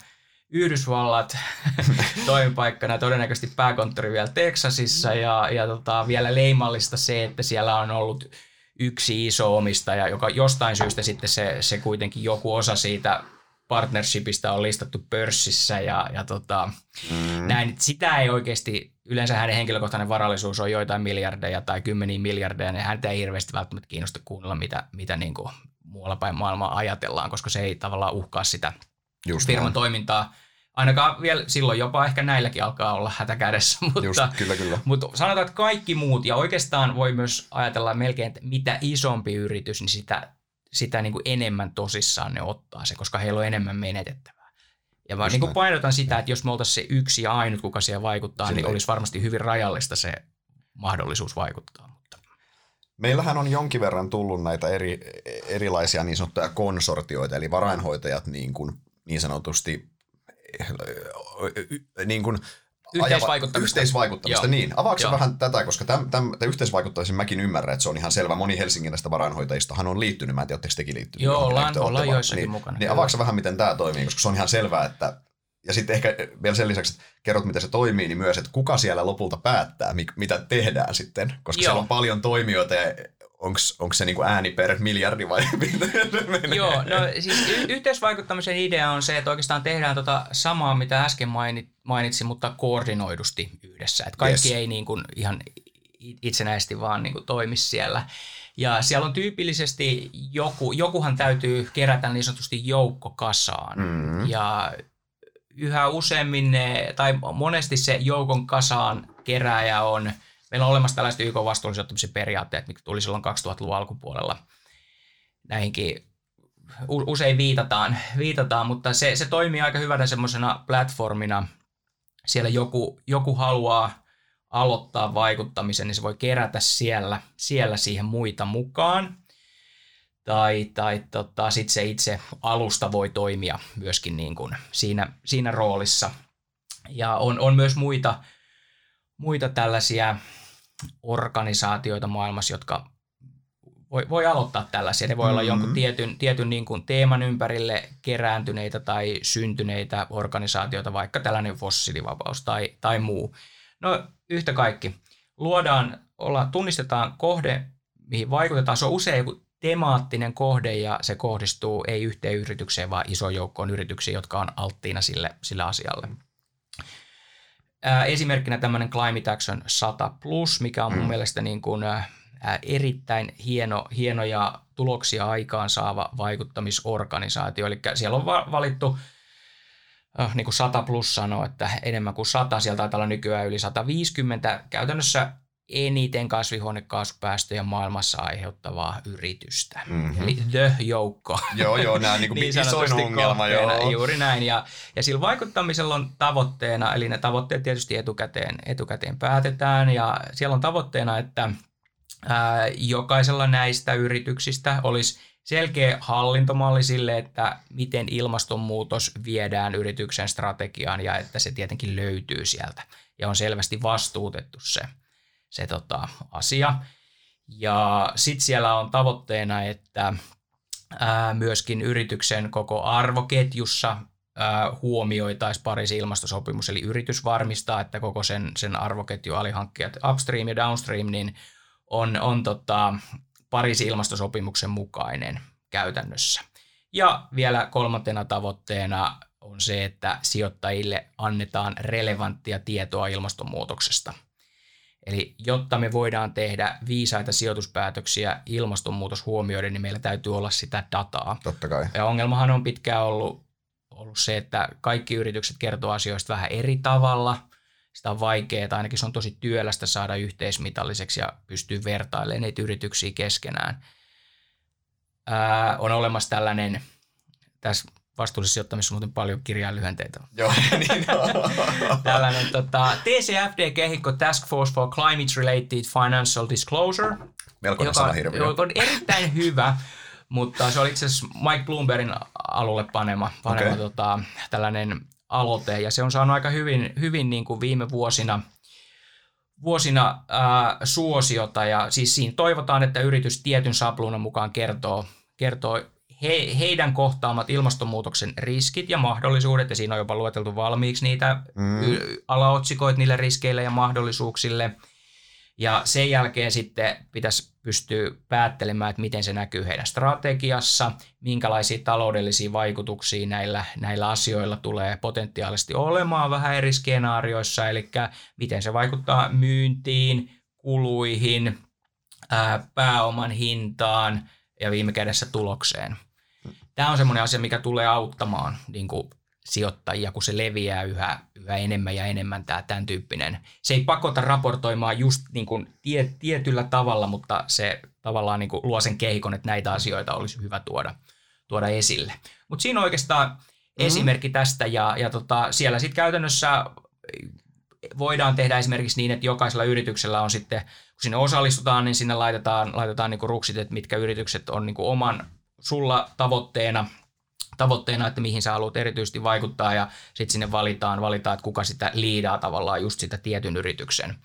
Yhdysvallat <laughs> toimipaikkana, todennäköisesti pääkonttori vielä Teksasissa ja, ja tota, vielä leimallista se, että siellä on ollut yksi iso omistaja, joka jostain syystä sitten se, se kuitenkin joku osa siitä partnershipista on listattu pörssissä ja, ja tota, mm. näin. Sitä ei oikeasti, yleensä hänen henkilökohtainen varallisuus on joitain miljardeja tai kymmeniä miljardeja, niin häntä ei hirveästi välttämättä kiinnosta kuunnella, mitä, mitä niin kuin muualla päin maailmaa ajatellaan, koska se ei tavallaan uhkaa sitä Just firman näin. toimintaa. Ainakaan vielä silloin jopa ehkä näilläkin alkaa olla hätä kädessä, <laughs> mutta, Just, kyllä, kyllä. mutta sanotaan, että kaikki muut, ja oikeastaan voi myös ajatella melkein, että mitä isompi yritys, niin sitä sitä niin kuin enemmän tosissaan ne ottaa se, koska heillä on enemmän menetettävää. Ja mä niin kuin painotan sitä, että jos me oltaisiin se yksi ja ainut, kuka siellä vaikuttaa, Sille. niin olisi varmasti hyvin rajallista se mahdollisuus vaikuttaa. Mutta. Meillähän on jonkin verran tullut näitä eri, erilaisia niin sanottuja konsortioita, eli varainhoitajat niin, kuin, niin sanotusti niin kuin Yhteisvaikuttamista. Yhteisvaikuttamista, Joo. niin. Avaako vähän tätä, koska tämän, tämän, tämän yhteisvaikuttamisen mäkin ymmärrän, että se on ihan selvä. Moni Helsingin näistä varainhoitajistahan on liittynyt, mä en tiedä, oletteko tekin liittynyt. Joo, ollaan, ollaan joissakin niin, mukana. Niin avaako vähän, miten tämä toimii, koska se on ihan selvää, että ja sitten ehkä vielä sen lisäksi, että kerrot, miten se toimii, niin myös, että kuka siellä lopulta päättää, mitä tehdään sitten, koska Joo. siellä on paljon toimijoita ja onko se niinku ääni per miljardi vai <laughs> Joo, no siis y- yhteisvaikuttamisen idea on se, että oikeastaan tehdään tota samaa, mitä äsken mainit, mainitsin, mutta koordinoidusti yhdessä. Että kaikki yes. ei niin kuin ihan itsenäisesti vaan niin kuin toimi siellä. Ja siellä on tyypillisesti joku, jokuhan täytyy kerätä niin sanotusti joukko kasaan. Mm-hmm. Ja yhä useammin ne, tai monesti se joukon kasaan kerääjä on – Meillä on olemassa tällaiset YK vastuullisen periaatteet, mitkä tuli silloin 2000-luvun alkupuolella. Näihinkin usein viitataan, viitataan mutta se, se toimii aika hyvänä semmoisena platformina. Siellä joku, joku haluaa aloittaa vaikuttamisen, niin se voi kerätä siellä, siellä siihen muita mukaan. Tai, tai tota, sitten se itse alusta voi toimia myöskin niin kuin siinä, siinä roolissa. Ja on, on myös muita, muita tällaisia organisaatioita maailmassa, jotka voi, voi aloittaa tällaisia. Ne voi mm-hmm. olla jonkun tietyn, tietyn niin kuin teeman ympärille kerääntyneitä tai syntyneitä organisaatioita, vaikka tällainen fossiilivapaus tai, tai muu. No yhtä kaikki. Luodaan, olla, tunnistetaan kohde, mihin vaikutetaan. Se on usein joku temaattinen kohde ja se kohdistuu ei yhteen yritykseen, vaan iso joukkoon yrityksiä, jotka on alttiina sille, sille asialle. Esimerkkinä tämmöinen Climate Action 100 Plus, mikä on mun mm. mielestä niin kuin, erittäin hieno, hieno ja tuloksia aikaan saava vaikuttamisorganisaatio. Eli siellä on va- valittu äh, niin kuin 100 plus sanoo, että enemmän kuin 100, sieltä taitaa olla nykyään yli 150 käytännössä eniten kasvihuonekaasupäästöjä maailmassa aiheuttavaa yritystä. Mm-hmm. Eli the-joukko. Joo, joo, nämä <laughs> niin niin isoin ongelma. Joo. Juuri näin. Ja, ja sillä vaikuttamisella on tavoitteena, eli ne tavoitteet tietysti etukäteen, etukäteen päätetään, ja siellä on tavoitteena, että ää, jokaisella näistä yrityksistä olisi selkeä hallintomalli sille, että miten ilmastonmuutos viedään yrityksen strategiaan ja että se tietenkin löytyy sieltä ja on selvästi vastuutettu se – se tota, asia. Ja sitten siellä on tavoitteena, että ää, myöskin yrityksen koko arvoketjussa huomioitaisiin Pariisin ilmastosopimus, eli yritys varmistaa, että koko sen, sen arvoketju alihankkijat upstream ja downstream niin on, on tota, Pariisin ilmastosopimuksen mukainen käytännössä. Ja vielä kolmantena tavoitteena on se, että sijoittajille annetaan relevanttia tietoa ilmastonmuutoksesta – Eli jotta me voidaan tehdä viisaita sijoituspäätöksiä ilmastonmuutos huomioiden, niin meillä täytyy olla sitä dataa. Totta kai. Ja ongelmahan on pitkään ollut, ollut se, että kaikki yritykset kertoo asioista vähän eri tavalla. Sitä on vaikeaa, ainakin se on tosi työlästä saada yhteismitalliseksi ja pystyy vertailemaan niitä yrityksiä keskenään. Ää, on olemassa tällainen, tässä vastuullisessa sijoittamisessa muuten paljon kirjainlyhenteitä. Joo, <laughs> niin <laughs> Tällainen tota, TCFD-kehikko Task Force for Climate Related Financial Disclosure, Melkoinen joka, sanahirviö. joka on erittäin hyvä, mutta se oli itse asiassa Mike Bloombergin alulle panema, panema Okei. tota, tällainen aloite, ja se on saanut aika hyvin, hyvin niin kuin viime vuosina vuosina ää, suosiota, ja siis siinä toivotaan, että yritys tietyn sapluunan mukaan kertoo, kertoo he, heidän kohtaamat ilmastonmuutoksen riskit ja mahdollisuudet, ja siinä on jopa lueteltu valmiiksi niitä Mm. y- alaotsikoita niille riskeille ja mahdollisuuksille. Ja sen jälkeen sitten pitäisi pystyä päättelemään, että miten se näkyy heidän strategiassa, minkälaisia taloudellisia vaikutuksia näillä, näillä asioilla tulee potentiaalisesti olemaan vähän eri skenaarioissa, eli miten se vaikuttaa myyntiin, kuluihin, ää, pääoman hintaan ja viime kädessä tulokseen. Tämä on semmoinen asia, mikä tulee auttamaan niin kuin sijoittajia, kun se leviää yhä, yhä enemmän ja enemmän tämä tämän tyyppinen. Se ei pakota raportoimaan just niin kuin tie, tietyllä tavalla, mutta se tavallaan niin kuin luo sen kehikon, että näitä asioita olisi hyvä tuoda, tuoda esille. Mutta siinä on oikeastaan mm-hmm. esimerkki tästä ja, ja tota, siellä sitten käytännössä voidaan tehdä esimerkiksi niin, että jokaisella yrityksellä on sitten, kun sinne osallistutaan, niin sinne laitetaan, laitetaan niin kuin ruksit, että mitkä yritykset on niin kuin oman sulla tavoitteena, tavoitteena, että mihin sä haluat erityisesti vaikuttaa ja sitten sinne valitaan, valitaan, että kuka sitä liidaa tavallaan just sitä tietyn yrityksen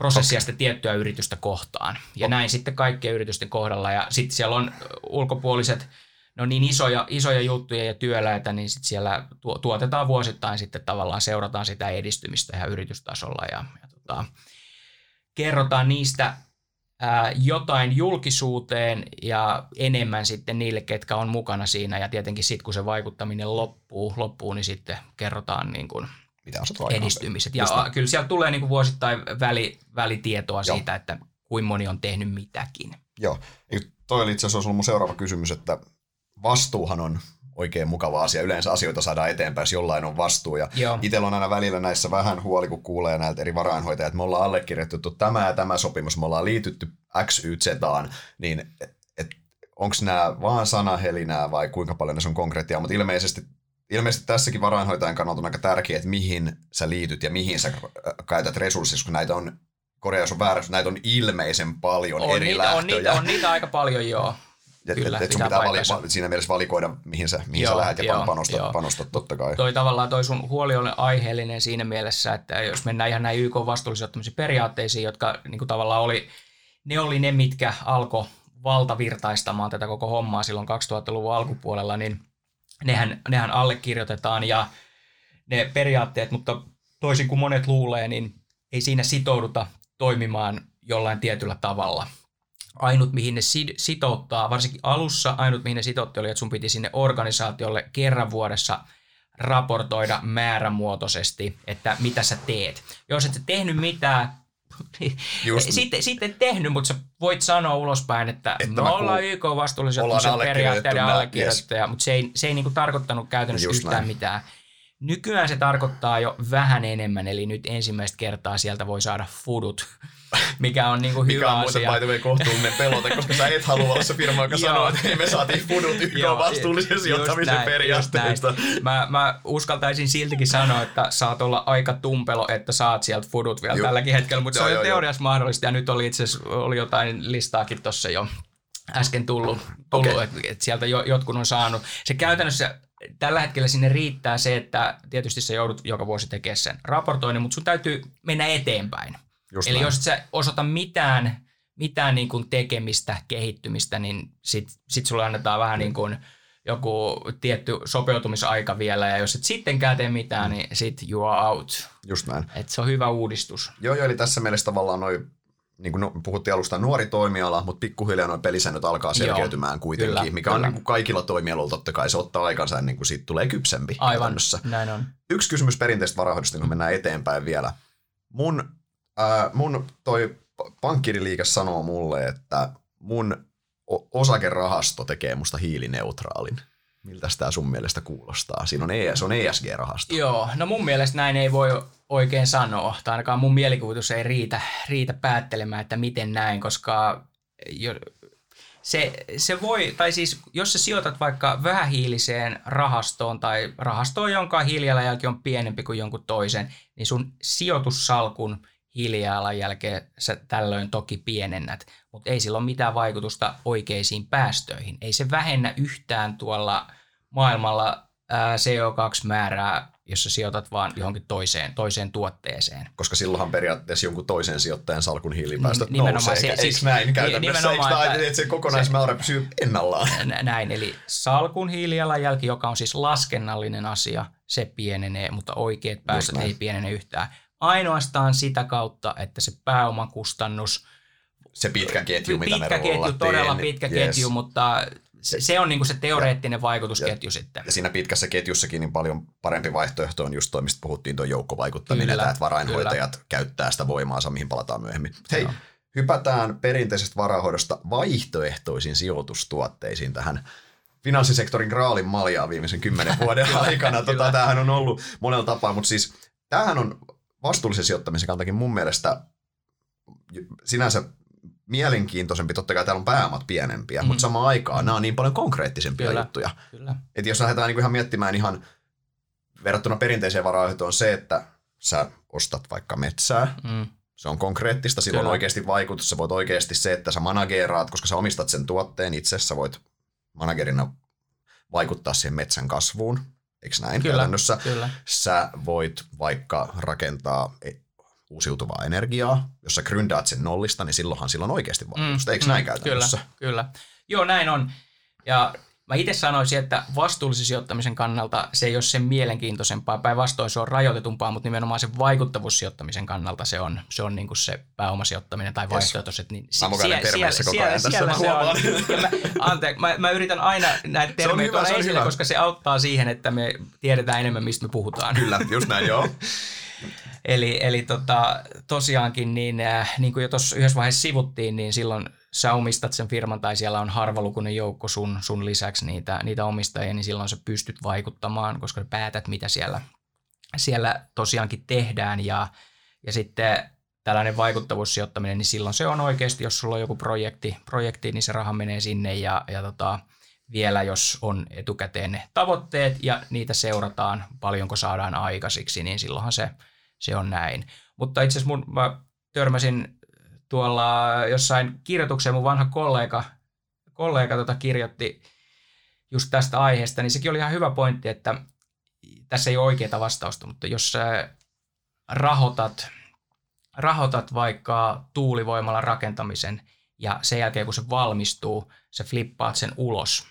prosessia okay. sitä tiettyä yritystä kohtaan. Ja okay. näin sitten kaikkien yritysten kohdalla. Ja sitten siellä on ulkopuoliset, ne on niin isoja, isoja juttuja ja työläitä, niin sitten siellä tuo, tuotetaan vuosittain sitten tavallaan, seurataan sitä edistymistä ihan yritystasolla ja, ja tota, kerrotaan niistä ää, jotain julkisuuteen ja enemmän sitten niille, ketkä on mukana siinä. Ja tietenkin sitten, kun se vaikuttaminen loppuu, loppuu niin sitten kerrotaan niin kuin Mitä on edistymiset. Ja niin. kyllä siellä tulee niin kuin vuosittain väli, välitietoa Joo. siitä, että kuinka moni on tehnyt mitäkin. Joo. Toi oli itse asiassa ollut mun seuraava kysymys, että vastuuhan on oikein mukava asia. Yleensä asioita saadaan eteenpäin, jos jollain on vastuu. Ja Joo. itsellä on aina välillä näissä vähän huoli, kun kuulee näiltä eri varainhoitajia, että me ollaan allekirjoitettu tämä ja tämä sopimus, me ollaan liitytty X, Y, Zaan, niin onko nämä vaan sanahelinää vai kuinka paljon ne on konkreettia, mutta ilmeisesti Ilmeisesti tässäkin varainhoitajan kannalta on aika tärkeää, että mihin sä liityt ja mihin sä äh, käytät resursseja, kun näitä on, korjaus on väärä, näitä on ilmeisen paljon On eri niitä, lähtöjä. on, niitä, on niitä aika paljon, joo. Et, Kyllä, et, et sun pitää vali, siinä mielessä valikoida, mihin sä, mihin Joo, sä lähdet ja joo, panostat, joo. panostat totta kai. Toi tavallaan toi sun huoli on aiheellinen siinä mielessä, että jos mennään ihan näin YK vastuullisijoittamisen periaatteisiin, jotka niin kuin tavallaan oli, ne oli ne, mitkä alkoi valtavirtaistamaan tätä koko hommaa silloin 2000-luvun alkupuolella, niin nehän, nehän allekirjoitetaan ja ne periaatteet, mutta toisin kuin monet luulee, niin ei siinä sitouduta toimimaan jollain tietyllä tavalla. Ainut, mihin ne sitouttaa, varsinkin alussa, ainut, mihin ne sitoutti, oli, että sun piti sinne organisaatiolle kerran vuodessa raportoida määrämuotoisesti, että mitä sä teet. Jos et sä tehnyt mitään, <laughs> Just- <laughs> sitten, sitten tehnyt, mutta sä voit sanoa ulospäin, että, Että me ollaan YK allekirjoitettu periaatteiden nää, allekirjoittaja, mutta se ei, se ei niinku tarkoittanut käytännössä Just yhtään näin. mitään. Nykyään se tarkoittaa jo vähän enemmän, eli nyt ensimmäistä kertaa sieltä voi saada fudut, mikä on niinku hyvä Mikä on muuten asia. way kohtuullinen pelote, koska sä et halua olla se firma, joka <laughs> sanoo, että hei, me saatiin fudut <laughs> YK Joo, vastuullisen sijoittamisen näin. Mä, mä uskaltaisin siltikin sanoa, että saat olla aika tumpelo, että saat sieltä fudut vielä Joo. tälläkin hetkellä, mutta se Joo, on jo teoriassa mahdollista ja nyt oli itse oli jotain listaakin tuossa jo äsken tullut, tullut Okei. että et sieltä jo, jotkut on saanut. Se käytännössä tällä hetkellä sinne riittää se, että tietysti sä joudut joka vuosi tekemään sen raportoinnin, mutta sun täytyy mennä eteenpäin. Just Eli näin. jos et sä osoita mitään, mitään niin kuin tekemistä, kehittymistä, niin sit, sit sulle annetaan vähän niin kuin joku tietty sopeutumisaika vielä, ja jos et sittenkään tee mitään, niin sit you are out. Just näin. Et se on hyvä uudistus. Joo, joo, eli tässä mielessä tavallaan noin, niin kuin puhuttiin alusta, nuori toimiala, mutta pikkuhiljaa noin pelisäännöt alkaa selkeytymään Joo, kuitenkin, kyllä, mikä on kyllä. niin kuin kaikilla toimialoilla totta kai, se ottaa aikansa ennen kuin siitä tulee kypsempi Aivan, näin on. Yksi kysymys perinteistä varahoidosta, kun mennään eteenpäin vielä. Mun, ää, mun toi pankkiriliike sanoo mulle, että mun osakerahasto tekee musta hiilineutraalin. Miltä tämä sun mielestä kuulostaa? Siinä on, ES, on ESG-rahasto. Joo, no mun mielestä näin ei voi oikein sanoa, tai ainakaan mun mielikuvitus ei riitä, riitä päättelemään, että miten näin, koska jo, se, se voi, tai siis jos sä sijoitat vaikka vähähiiliseen rahastoon tai rahastoon, jonka hiilijalanjälki on pienempi kuin jonkun toisen, niin sun sijoitussalkun hiilijalanjälkeen sä tällöin toki pienennät, mutta ei sillä ole mitään vaikutusta oikeisiin päästöihin. Ei se vähennä yhtään tuolla maailmalla CO2-määrää, jos sä sijoitat vaan johonkin toiseen, toiseen tuotteeseen. Koska silloinhan periaatteessa jonkun toisen sijoittajan salkun hiilipäästöt nousee, se, eikä, siis, näin käytännössä? Eikö että, että se kokonaismäärä pysyy ennallaan? Näin, eli salkun hiilijalanjälki, joka on siis laskennallinen asia, se pienenee, mutta oikeat päästöt ei pienene yhtään. Ainoastaan sitä kautta, että se pääomakustannus se pitkä ketju, mitä pitkä ketju, todella pitkä yes. ketju, mutta se, se on niin se teoreettinen ja, vaikutusketju ja, sitten. Ja siinä pitkässä ketjussakin niin paljon parempi vaihtoehto on just toi, mistä puhuttiin, tuo joukkovaikuttaminen, kyllä, että varainhoitajat kyllä. käyttää sitä voimaansa, mihin palataan myöhemmin. Hei, no. hypätään perinteisestä varahoidosta vaihtoehtoisiin sijoitustuotteisiin tähän finanssisektorin graalin maljaa viimeisen kymmenen <laughs> vuoden aikana. Tota, tämähän on ollut monella tapaa, mutta siis tämähän on vastuullisen sijoittamisen kantakin mun mielestä sinänsä mielenkiintoisempi, totta kai täällä on pääomat pienempiä, mm. mutta samaan aikaan nämä on niin paljon konkreettisempia kyllä, juttuja. Kyllä. Että jos lähdetään niin ihan miettimään ihan verrattuna perinteiseen varainhoitoon se, että sä ostat vaikka metsää, mm. se on konkreettista, sillä on oikeasti vaikutus, sä voit oikeasti se, että sä manageeraat, koska sä omistat sen tuotteen itse, sä voit managerina vaikuttaa siihen metsän kasvuun, eikö näin kyllä, käytännössä? Kyllä. Sä voit vaikka rakentaa uusiutuvaa energiaa, jos sä gründaat sen nollista, niin silloinhan sillä on oikeasti vaikutusta. Mm, Eikö mm, näin käytännössä? Kyllä, kyllä. Joo, näin on. Ja mä itse sanoisin, että vastuullisen sijoittamisen kannalta se ei ole sen mielenkiintoisempaa. Päinvastoin se on rajoitetumpaa, mutta nimenomaan sen vaikuttavuussijoittamisen kannalta se on, se on niin kuin se pääomasijoittaminen tai vaihtoehtoiset. Niin si- mä siellä, siellä, koko ajan siellä, siellä se on. mä, anteeksi, mä, mä, yritän aina näitä termejä tuoda esille, hyvä. koska se auttaa siihen, että me tiedetään enemmän, mistä me puhutaan. Kyllä, just näin, joo. <laughs> Eli, eli tota, tosiaankin, niin, äh, niin kuin jo tuossa yhdessä vaiheessa sivuttiin, niin silloin sä omistat sen firman tai siellä on harvalukuinen joukko sun, sun lisäksi niitä, niitä omistajia, niin silloin sä pystyt vaikuttamaan, koska sä päätät, mitä siellä, siellä tosiaankin tehdään. Ja, ja sitten tällainen vaikuttavuussijoittaminen, niin silloin se on oikeasti, jos sulla on joku projekti, projekti niin se raha menee sinne ja, ja tota, vielä jos on etukäteen ne tavoitteet ja niitä seurataan, paljonko saadaan aikaisiksi, niin silloinhan se – se on näin. Mutta itse asiassa mun, mä törmäsin tuolla jossain kirjoitukseen mun vanha kollega, kollega tota kirjoitti just tästä aiheesta, niin sekin oli ihan hyvä pointti, että tässä ei ole oikeaa vastausta, mutta jos sä rahoitat, rahoitat vaikka tuulivoimalla rakentamisen ja sen jälkeen kun se valmistuu, sä flippaat sen ulos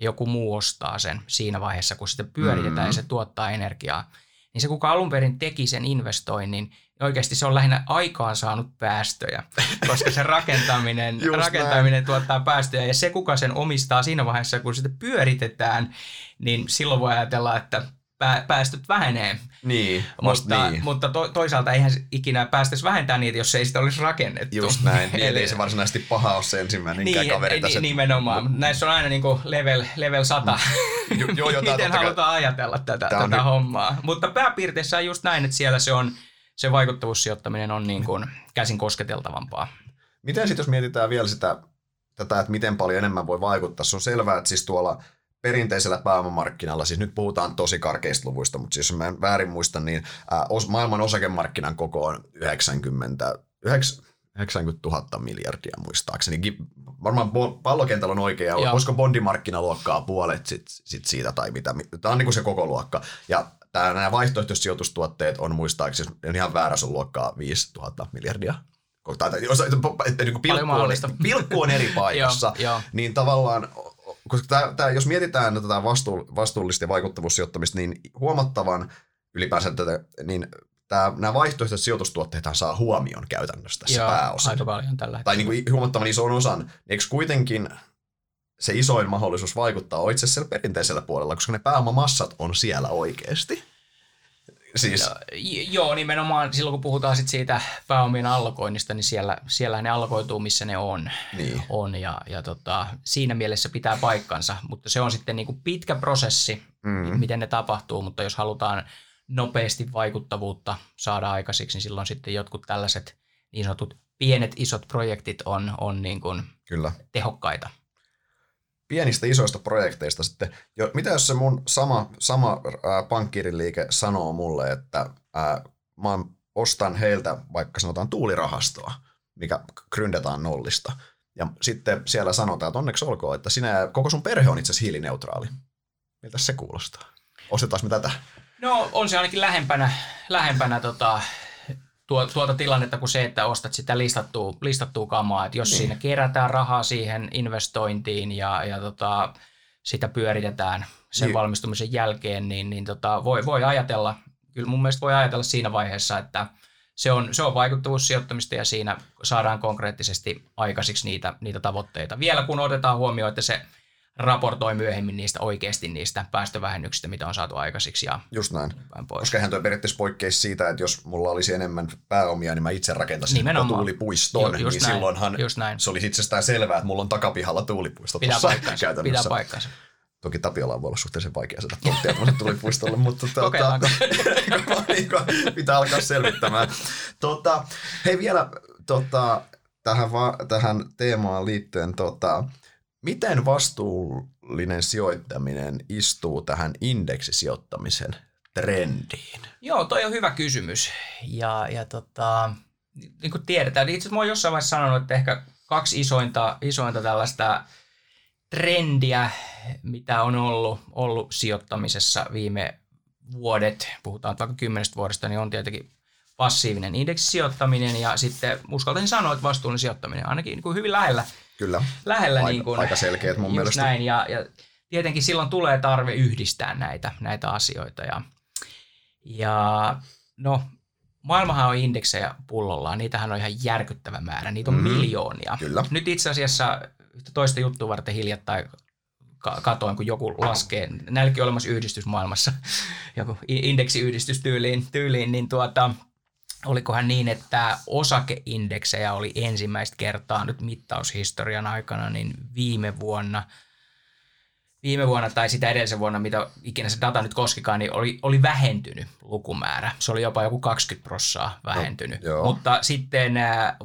ja joku muu ostaa sen siinä vaiheessa, kun sitä pyöritetään mm-hmm. ja se tuottaa energiaa, niin se kuka alun perin teki sen investoinnin, niin oikeasti se on lähinnä aikaan saanut päästöjä, koska se rakentaminen, <laughs> rakentaminen tuottaa päästöjä ja se kuka sen omistaa siinä vaiheessa, kun sitä pyöritetään, niin silloin voi ajatella, että päästöt vähenee. Niin, mutta, niin. mutta to, toisaalta eihän ikinä päästäisi vähentää niitä, jos ei sitä olisi rakennettu. Just näin, <laughs> niin, Eli, ei se varsinaisesti paha ole se ensimmäinen niin, kaveri niin, tässä. Nimenomaan, mutta näissä on aina niin kuin level, level 100. Mm. Jo, jo, <laughs> Miten halutaan ajatella tätä, tätä hy- hommaa. Mutta pääpiirteessä on just näin, että siellä se on, se vaikuttavuussijoittaminen on niin kuin käsin kosketeltavampaa. Miten sitten jos mietitään vielä sitä, tätä, että miten paljon enemmän voi vaikuttaa, se on selvää, että siis tuolla – perinteisellä pääomamarkkinalla, siis nyt puhutaan tosi karkeista luvuista, mutta siis jos mä en väärin muista, niin maailman osakemarkkinan koko on 90, 90 000 miljardia muistaakseni. Varmaan pallokentällä on oikea, Joo. olisiko bondimarkkinaluokkaa puolet sit, sit siitä tai mitä. Tämä on niin kuin se koko luokka. Ja tämä, nämä vaihtoehtoiset sijoitustuotteet on muistaakseni, on ihan väärä sun luokkaa 5 000 miljardia tai, että niin pilkku, on, <laughs> pilkku on eri <laughs> paikassa, niin tavallaan koska tää, tää, jos mietitään tätä vastu, vastuullista ja vaikuttavuussijoittamista, niin huomattavan ylipäänsä tätä, niin tää, nämä vaihtoehtoiset sijoitustuotteet saa huomion käytännössä tässä Joo, pääosin. aika paljon tällä Tai niin kuin huomattavan ison osan. Eikö kuitenkin se isoin mahdollisuus vaikuttaa on itse siellä perinteisellä puolella, koska ne pääomamassat on siellä oikeasti. Siis... No, joo, nimenomaan silloin kun puhutaan sit siitä pääomien allokoinnista, niin siellä, siellä ne allokoituu, missä ne on. Niin. on ja, ja tota, siinä mielessä pitää paikkansa, mutta se on sitten niinku pitkä prosessi, mm. miten ne tapahtuu, mutta jos halutaan nopeasti vaikuttavuutta saada aikaisiksi, niin silloin sitten jotkut tällaiset niin sanotut pienet isot projektit on, on niin kuin Kyllä. tehokkaita. Pienistä isoista projekteista sitten. Jo, mitä jos se mun sama, sama äh, pankkiiriliike sanoo mulle, että äh, mä ostan heiltä vaikka sanotaan tuulirahastoa, mikä gründetaan nollista. Ja sitten siellä sanotaan, että onneksi olkoon, että sinä ja koko sun perhe on itse asiassa hiilineutraali. Miltä se kuulostaa? Ostetaan me tätä? No on se ainakin lähempänä, lähempänä tota, tuo, tuota tilannetta kuin se, että ostat sitä listattua, listattua kamaa. Että jos niin. siinä kerätään rahaa siihen investointiin ja, ja tota, sitä pyöritetään sen niin. valmistumisen jälkeen, niin, niin tota, voi, voi ajatella, kyllä mun mielestä voi ajatella siinä vaiheessa, että se on, se on vaikuttavuussijoittamista ja siinä saadaan konkreettisesti aikaisiksi niitä, niitä tavoitteita. Vielä kun otetaan huomioon, että se raportoi myöhemmin niistä oikeasti niistä päästövähennyksistä, mitä on saatu aikaisiksi. Ja Just näin. Pois. Koska eihän toi periaatteessa poikkeisi siitä, että jos mulla olisi enemmän pääomia, niin mä itse rakentaisin Nimenomaan. tuulipuiston, ju, niin näin. silloinhan just näin. se olisi itsestään selvää, että mulla on takapihalla tuulipuisto Pitää paikkansa. Pitää paikkansa. Toki Tapiola voi olla suhteellisen vaikea saada tonttia tuli puistolle, <laughs> mutta tuota, pitää alkaa selvittämään. Tota, hei vielä tota, tähän, va, tähän teemaan liittyen, tota, miten vastuullinen sijoittaminen istuu tähän indeksisijoittamisen trendiin? Joo, toi on hyvä kysymys. Ja, ja tota, niin kuin tiedetään, niin itse asiassa mä oon jossain vaiheessa sanonut, että ehkä kaksi isointa, isointa tällaista trendiä, mitä on ollut, ollut sijoittamisessa viime vuodet, puhutaan vaikka kymmenestä vuodesta, niin on tietenkin passiivinen indeksisijoittaminen ja sitten uskaltaisin sanoa, että vastuullinen sijoittaminen ainakin niin kuin hyvin lähellä. Kyllä, lähellä aika, niin kuin, aika selkeät mun mielestä. Näin, ja, ja tietenkin silloin tulee tarve yhdistää näitä, näitä asioita. Ja, ja no, maailmahan on indeksejä pullollaan, niitähän on ihan järkyttävä määrä, niitä on mm, miljoonia. Kyllä. Nyt itse asiassa toista juttua varten hiljattain katoin, kun joku laskee, näilläkin olemassa yhdistys maailmassa, <laughs> joku indeksiyhdistys tyyliin, tyyliin niin tuota, olikohan niin, että osakeindeksejä oli ensimmäistä kertaa nyt mittaushistorian aikana, niin viime vuonna – viime vuonna tai sitä edellisen vuonna, mitä ikinä se data nyt koskikaan, niin oli, oli vähentynyt lukumäärä. Se oli jopa joku 20 prossaa vähentynyt. No, Mutta sitten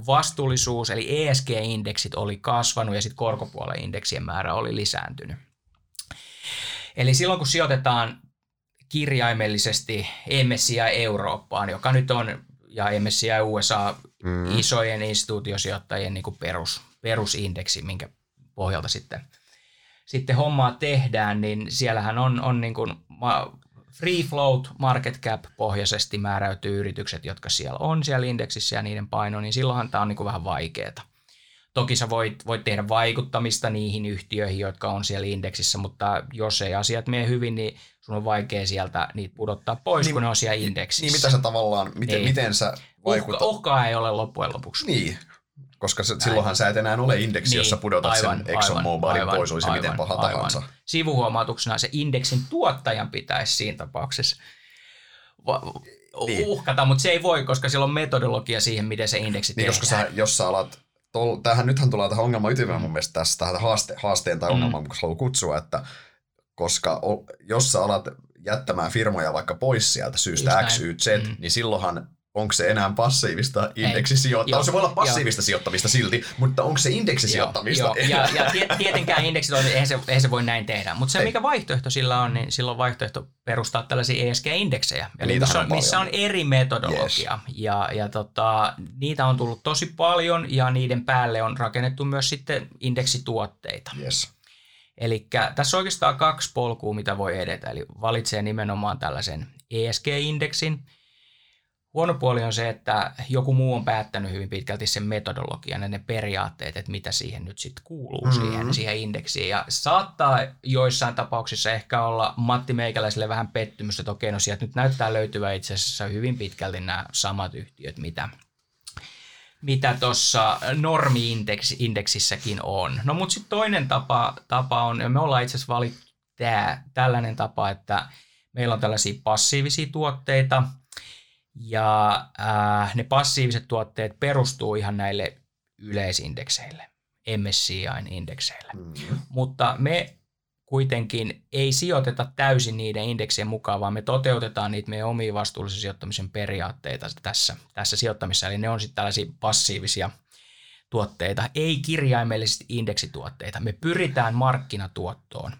vastuullisuus, eli ESG-indeksit oli kasvanut ja sitten korkopuolen indeksien määrä oli lisääntynyt. Eli silloin kun sijoitetaan kirjaimellisesti MSCI Eurooppaan, joka nyt on, ja MSCI USA mm. isojen instituutiosijoittajien niin kuin perus, perusindeksi, minkä pohjalta sitten – sitten hommaa tehdään, niin siellähän on, on niin kuin free float market cap pohjaisesti määräytyy yritykset, jotka siellä on siellä indeksissä ja niiden paino, niin silloinhan tämä on niin kuin vähän vaikeaa. Toki sä voit, voit tehdä vaikuttamista niihin yhtiöihin, jotka on siellä indeksissä, mutta jos ei asiat mene hyvin, niin sun on vaikea sieltä niitä pudottaa pois, niin, kun ne on siellä indeksissä. Niin mitä sä tavallaan, miten, niin. miten sä vaikutat? Uhka, uhkaa ei ole loppujen lopuksi. Niin, koska se, silloinhan sä et enää ole indeksi, niin, jossa pudotat aivan, sen Exxon Mobilin pois, olisi aivan, miten paha aivan. tahansa. Sivuhuomautuksena se indeksin tuottajan pitäisi siinä tapauksessa niin. uhkata, mutta se ei voi, koska sillä on metodologia siihen, miten se indeksi niin, tehdään. koska sä, jos sä alat, tol, tämähän nythän tulee tähän ongelman ytimeen mun mielestä tässä, tähän haaste, haasteen tai ongelman, mm. kun haluaa kutsua, että koska o, jos sä alat jättämään firmoja vaikka pois sieltä syystä Just X, Y, Z, mm. niin silloinhan onko se enää passiivista indeksisijoittamista? Se voi olla passiivista jo. sijoittamista silti, mutta onko se indeksisijoittamista? Joo, ja, ja tietenkään indeksitoiminta, eihän se, eihän se voi näin tehdä. Mutta se, Ei. mikä vaihtoehto sillä on, niin silloin vaihtoehto perustaa tällaisia ESG-indeksejä, eli missä on, missä on eri metodologia. Yes. Ja, ja tota, niitä on tullut tosi paljon, ja niiden päälle on rakennettu myös sitten indeksituotteita. Yes. Eli tässä on oikeastaan kaksi polkua, mitä voi edetä. Eli valitsee nimenomaan tällaisen ESG-indeksin, Huono puoli on se, että joku muu on päättänyt hyvin pitkälti sen metodologian ja ne periaatteet, että mitä siihen nyt sitten kuuluu mm-hmm. siihen, siihen indeksiin. Ja saattaa joissain tapauksissa ehkä olla Matti Meikäläiselle vähän pettymys, että okei, no sieltä nyt näyttää löytyvä itse asiassa hyvin pitkälti nämä samat yhtiöt, mitä mitä tuossa normi-indeksissäkin on. No mutta sitten toinen tapa, tapa on, ja me ollaan itse asiassa valittu tää, tällainen tapa, että meillä on tällaisia passiivisia tuotteita – ja äh, ne passiiviset tuotteet perustuu ihan näille yleisindekseille, MSCIin indekseille. Mm-hmm. Mutta me kuitenkin ei sijoiteta täysin niiden indeksien mukaan, vaan me toteutetaan niitä meidän omiin vastuullisen sijoittamisen periaatteita tässä, tässä sijoittamissa. Eli ne on sitten tällaisia passiivisia tuotteita, ei kirjaimellisesti indeksituotteita. Me pyritään markkinatuottoon.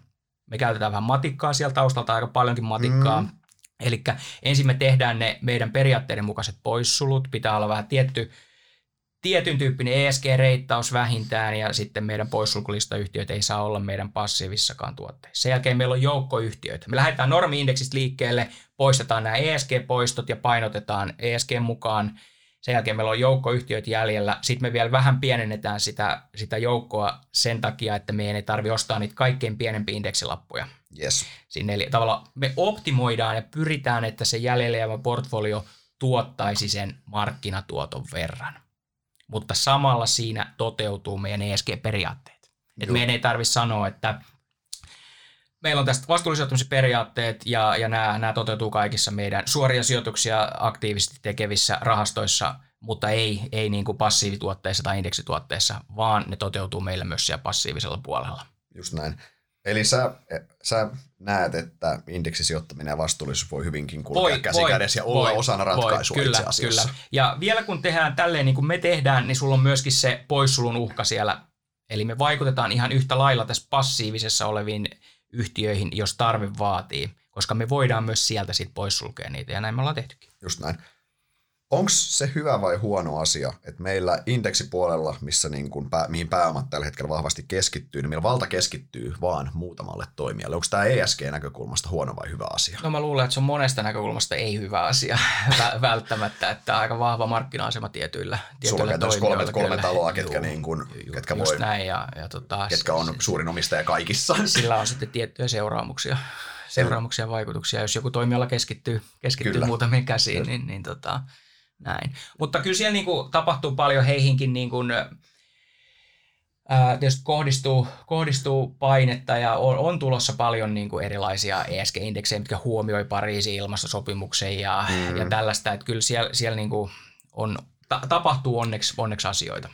Me käytetään vähän matikkaa sieltä taustalta, aika paljonkin matikkaa. Mm. Eli ensin me tehdään ne meidän periaatteiden mukaiset poissulut, pitää olla vähän tietty tietyn tyyppinen ESG-reittaus vähintään ja sitten meidän poissulkulistayhtiöt ei saa olla meidän passiivissakaan tuotteissa. Sen jälkeen meillä on joukkoyhtiöitä. Me lähdetään normi-indeksistä liikkeelle, poistetaan nämä ESG-poistot ja painotetaan ESG mukaan. Sen jälkeen meillä on joukkoyhtiöt jäljellä. Sitten me vielä vähän pienennetään sitä, sitä joukkoa sen takia, että meidän ei tarvitse ostaa niitä kaikkein pienempiä indeksilappuja. Yes. Sinne, eli tavallaan me optimoidaan ja pyritään, että se jäljellä jäävä portfolio tuottaisi sen markkinatuoton verran mutta samalla siinä toteutuu meidän ESG-periaatteet. Et meidän ei tarvitse sanoa, että meillä on tästä vastuullisen periaatteet ja, ja nämä, nämä toteutuu kaikissa meidän suoria sijoituksia aktiivisesti tekevissä rahastoissa, mutta ei, ei niin kuin passiivituotteissa tai indeksituotteissa, vaan ne toteutuu meillä myös siellä passiivisella puolella. Just näin. Eli sä, sä näet, että indeksisijoittaminen ja vastuullisuus voi hyvinkin kulkea voi, käsi voi, kädessä ja olla voi, osana ratkaisua voi, kyllä, itse asiassa. Kyllä. Ja vielä kun tehdään tälleen niin kuin me tehdään, niin sulla on myöskin se poissulun uhka siellä. Eli me vaikutetaan ihan yhtä lailla tässä passiivisessa oleviin yhtiöihin, jos tarve vaatii, koska me voidaan myös sieltä sitten poissulkea niitä, ja näin me ollaan tehtykin. Just näin onko se hyvä vai huono asia, että meillä indeksipuolella, missä niin kuin pää, mihin pääomat tällä hetkellä vahvasti keskittyy, niin meillä valta keskittyy vaan muutamalle toimijalle. Onko tämä ESG-näkökulmasta huono vai hyvä asia? No mä luulen, että se on monesta näkökulmasta ei hyvä asia <laughs> välttämättä, että aika vahva markkina-asema tietyillä, tietyillä Sulla on kolme, kolme taloa, ketkä, niin kuin, juu, ketkä, voi, näin ja, ja tota, ketkä on suurin omistaja kaikissa. <laughs> Sillä on sitten tiettyjä seuraamuksia seuraamuksia ja vaikutuksia. Jos joku toimiala keskittyy, keskittyy muutamiin käsiin, niin, niin tota, näin. Mutta kyllä siellä niin kuin tapahtuu paljon heihinkin niin kuin, ää, tietysti kohdistuu, kohdistuu painetta ja on, on tulossa paljon niin kuin erilaisia ESG-indeksejä, mitkä huomioi Pariisin ilmastosopimuksen ja, mm. ja tällaista. Että kyllä siellä, siellä niin kuin on, ta, tapahtuu onneksi, onneksi asioita.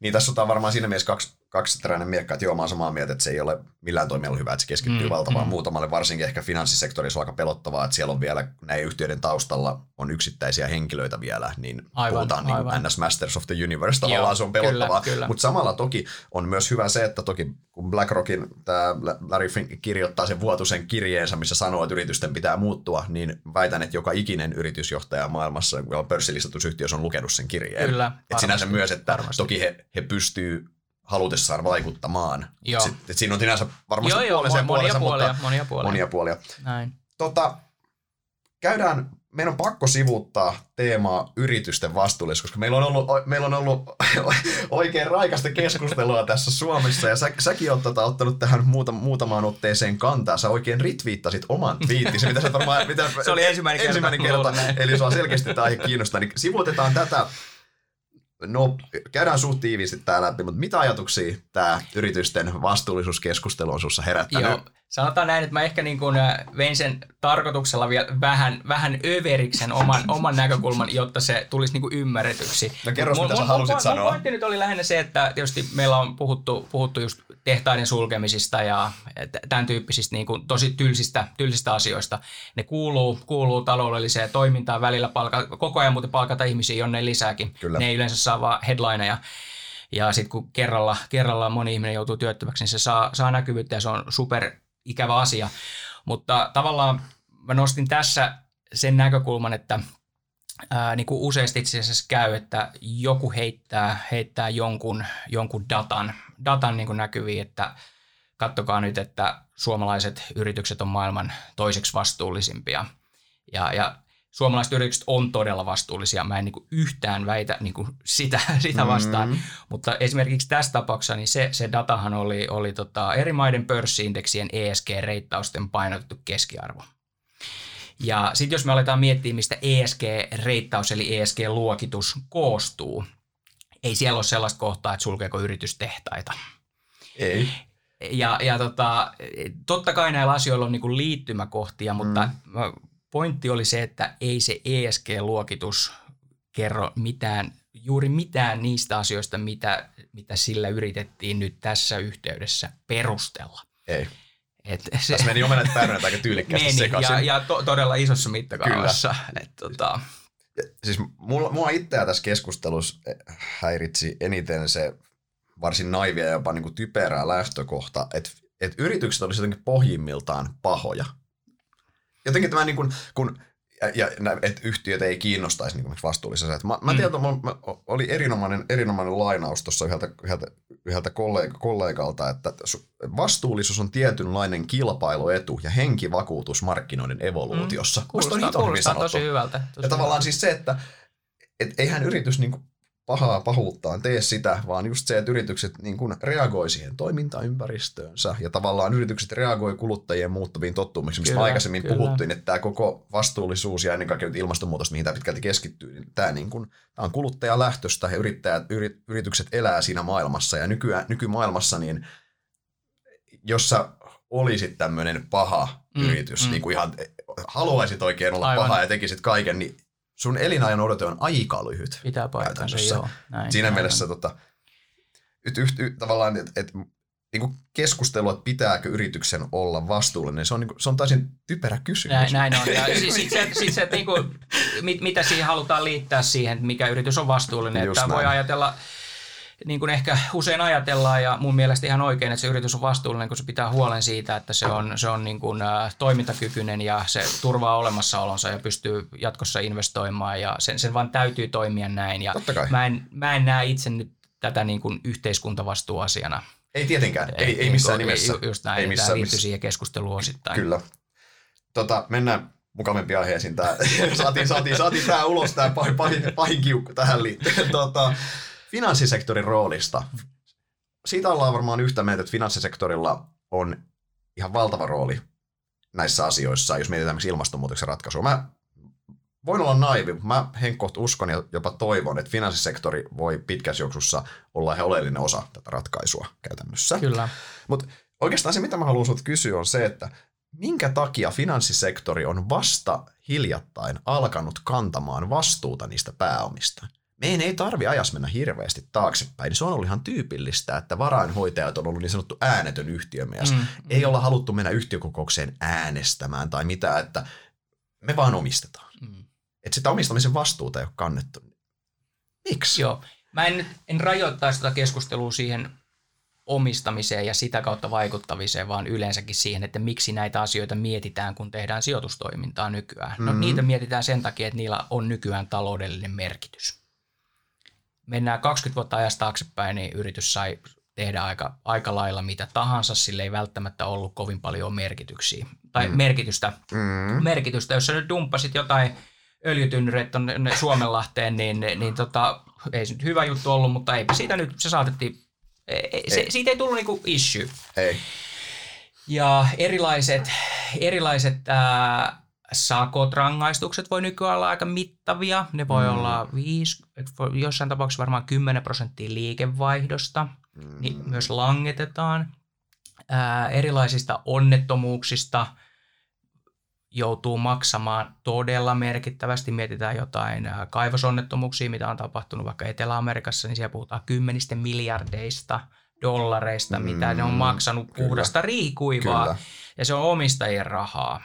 Niin tässä on varmaan siinä mielessä kaksi, kaksiteräinen miekka, että joo, mä oon samaa mieltä, että se ei ole millään toimijalla hyvä, että se keskittyy mm, valtavaan mm. muutamalle, varsinkin ehkä finanssisektorissa on aika pelottavaa, että siellä on vielä näiden yhtiöiden taustalla on yksittäisiä henkilöitä vielä, niin aivan, puhutaan niin aivan. niin NS Masters of the Universe, tavallaan joo, se on pelottavaa, mutta samalla toki on myös hyvä se, että toki kun BlackRockin tämä Larry Fink kirjoittaa sen vuotuisen kirjeensä, missä sanoo, että yritysten pitää muuttua, niin väitän, että joka ikinen yritysjohtaja maailmassa, on pörssilistatus on lukenut sen kirjeen. Kyllä, Et sinänsä myös, että varmasti. toki he, he pystyy halutessaan vaikuttamaan. Joo. Sit, et siinä on sinänsä varmasti joo, joo, puolensa monia, puolia, mutta monia puolia. Monia puolia. Näin. Tota, käydään, meidän on pakko sivuuttaa teemaa yritysten vastuullisuus, koska meillä on ollut, meillä on ollut <laughs> oikein raikasta keskustelua tässä Suomessa, ja sä, säkin oot tota, ottanut tähän muuta, muutamaan otteeseen kantaa. Sä oikein ritviittasit oman twiittisi, mitä sä varmaan... Mitä, se oli ensimmäinen, ensimmäinen kerta, kerta eli sua selkeästi tämä aihe kiinnostaa. Niin sivuutetaan tätä No, käydään suht tiiviisti tää läpi, mutta mitä ajatuksia tämä yritysten vastuullisuuskeskustelu on sinussa herättänyt? Joo, sanotaan näin, että mä ehkä niin kuin äh, vein sen tarkoituksella vielä vähän, vähän överiksen oman, <laughs> oman näkökulman, jotta se tulisi niin kuin ymmärretyksi. No kerro, mitä sä halusit mun, sanoa. Mun pointti nyt oli lähinnä se, että tietysti meillä on puhuttu, puhuttu just tehtaiden sulkemisista ja tämän tyyppisistä niin kuin tosi tylsistä, tylsistä asioista. Ne kuuluu, kuuluu taloudelliseen toimintaan välillä palka, koko ajan muuten palkata ihmisiä, jonne lisääkin. Kyllä. Ne ei yleensä saa vaan headlineja. Ja sitten kun kerralla, kerralla moni ihminen joutuu työttömäksi, niin se saa, saa näkyvyyttä ja se on super ikävä asia. Mutta tavallaan mä nostin tässä sen näkökulman, että ää, niin kuin useasti itse asiassa käy, että joku heittää, heittää jonkun, jonkun datan, datan niin kuin näkyviin, että kattokaa nyt, että suomalaiset yritykset on maailman toiseksi vastuullisimpia. Ja, ja suomalaiset yritykset on todella vastuullisia. Mä en niin kuin yhtään väitä niin kuin sitä, <laughs> sitä vastaan. Mm. Mutta esimerkiksi tässä tapauksessa niin se, se datahan oli, oli tota eri maiden pörssiindeksien ESG-reittausten painotettu keskiarvo. Ja sitten jos me aletaan miettiä, mistä ESG-reittaus eli ESG-luokitus koostuu, ei siellä ole sellaista kohtaa, että sulkeeko yritys tehtaita. Ei. Ja, ja tota, totta kai näillä asioilla on niin liittymäkohtia, mutta mm pointti oli se, että ei se ESG-luokitus kerro mitään, juuri mitään niistä asioista, mitä, mitä sillä yritettiin nyt tässä yhteydessä perustella. Ei. Et se, Tässä meni jo menet päivänä aika tyylikkäästi meni, sekaisin. Ja, ja to, todella isossa mittakaavassa. Et, tota... Siis mulla, mua itseä tässä keskustelussa häiritsi eniten se varsin naivia ja jopa niin kuin typerää lähtökohta, että, että yritykset olisivat jotenkin pohjimmiltaan pahoja. Jotenkin tämä niin kuin, kun ja, ja että yhtiöt ei kiinnostaisi niin vastuullisessa. Mä, mä mm. tiedän, että oli erinomainen, erinomainen lainaus tuossa yhdeltä, yhdeltä, yhdeltä kollega, kollegalta, että vastuullisuus on tietynlainen kilpailuetu ja henkivakuutus markkinoiden evoluutiossa. Mm. Kuulostaa, kuulostaa tosi hyvältä. Tosi ja tavallaan siis se, että et eihän yritys niin kuin pahaa pahuuttaan tee sitä, vaan just se, että yritykset niin kuin reagoi siihen toimintaympäristöönsä ja tavallaan yritykset reagoi kuluttajien muuttuviin tottumiksi, mistä aikaisemmin kyllä. puhuttiin, että tämä koko vastuullisuus ja ennen kaikkea ilmastonmuutos, mihin tämä pitkälti keskittyy, niin tämä, niin kuin, tämä on kuluttajalähtöstä ja yrittäjät, yritykset elää siinä maailmassa ja nykyään, nykymaailmassa, niin jos sä olisit tämmöinen paha mm, yritys, mm. niin kuin ihan haluaisit oikein olla Aivan. paha ja tekisit kaiken, niin sun elinajan odote on aika lyhyt. Pitää paikkansa, joo. Näin, Siinä näin. mielessä tota, yt, yt, yt, tavallaan, että et, niin keskustelu, että pitääkö yrityksen olla vastuullinen, se on, niin kuin, se on täysin typerä kysymys. Näin, näin on. Ja <laughs> siis, sit se, sit se, niin kuin, mit, mitä siihen halutaan liittää siihen, mikä yritys on vastuullinen. Just että näin. voi ajatella, niin kuin ehkä usein ajatellaan ja mun mielestä ihan oikein, että se yritys on vastuullinen, kun se pitää huolen siitä, että se on, se on niin kuin, toimintakykyinen ja se turvaa olemassaolonsa ja pystyy jatkossa investoimaan ja sen, sen vaan täytyy toimia näin. Ja mä, en, mä en näe itse nyt tätä niin kuin yhteiskuntavastuuasiana. Ei tietenkään, ei, ei, ei missään niin nimessä. Just näin, ei missään, tämä liittyy siihen keskusteluun osittain. Kyllä. Tota, mennään mukavampiin aiheisiin. Tää, <laughs> saatiin, saatiin, saatiin tämä ulos, tämä pahin, pahin, pahin kiukku tähän liittyen. <laughs> Tota, finanssisektorin roolista. Siitä ollaan varmaan yhtä mieltä, että finanssisektorilla on ihan valtava rooli näissä asioissa, jos mietitään ilmastonmuutoksen ratkaisua. Mä voin olla naivi, mutta mä henkkoht uskon ja jopa toivon, että finanssisektori voi pitkässä juoksussa olla ihan oleellinen osa tätä ratkaisua käytännössä. Kyllä. Mutta oikeastaan se, mitä mä haluan sinulta kysyä, on se, että minkä takia finanssisektori on vasta hiljattain alkanut kantamaan vastuuta niistä pääomista? Meidän ei tarvi ajas mennä hirveästi taaksepäin. Niin se on ollut ihan tyypillistä, että varainhoitajat on ollut niin sanottu äänetön yhtiömies. Mm, mm. Ei olla haluttu mennä yhtiökokoukseen äänestämään tai mitä, että me vaan omistetaan. Mm. Että sitä omistamisen vastuuta ei ole kannettu. Miksi? Joo. Mä en, en rajoittaisi tätä keskustelua siihen omistamiseen ja sitä kautta vaikuttaviseen, vaan yleensäkin siihen, että miksi näitä asioita mietitään, kun tehdään sijoitustoimintaa nykyään. No mm-hmm. niitä mietitään sen takia, että niillä on nykyään taloudellinen merkitys mennään 20 vuotta ajasta taaksepäin, niin yritys sai tehdä aika, aika lailla mitä tahansa, sille ei välttämättä ollut kovin paljon merkityksiä, tai mm. merkitystä, mm. merkitystä. Jos sä nyt dumppasit jotain öljytynnyreitä tuonne Suomenlahteen, niin, niin tota, ei se nyt hyvä juttu ollut, mutta ei siitä nyt, se saatettiin, ei. Se, siitä ei tullut niinku issue. Ei. Ja erilaiset, erilaiset ää, sakot, rangaistukset voi nykyään olla aika mittavia. Ne voi mm. olla viisi, jossain tapauksessa varmaan 10 prosenttia liikevaihdosta. Mm. Niin myös langetetaan. Ää, erilaisista onnettomuuksista joutuu maksamaan todella merkittävästi. Mietitään jotain kaivosonnettomuuksia, mitä on tapahtunut vaikka Etelä-Amerikassa, niin siellä puhutaan kymmenistä miljardeista dollareista, mm. mitä ne on maksanut Kyllä. puhdasta riikuivaa. Kyllä. Ja se on omistajien rahaa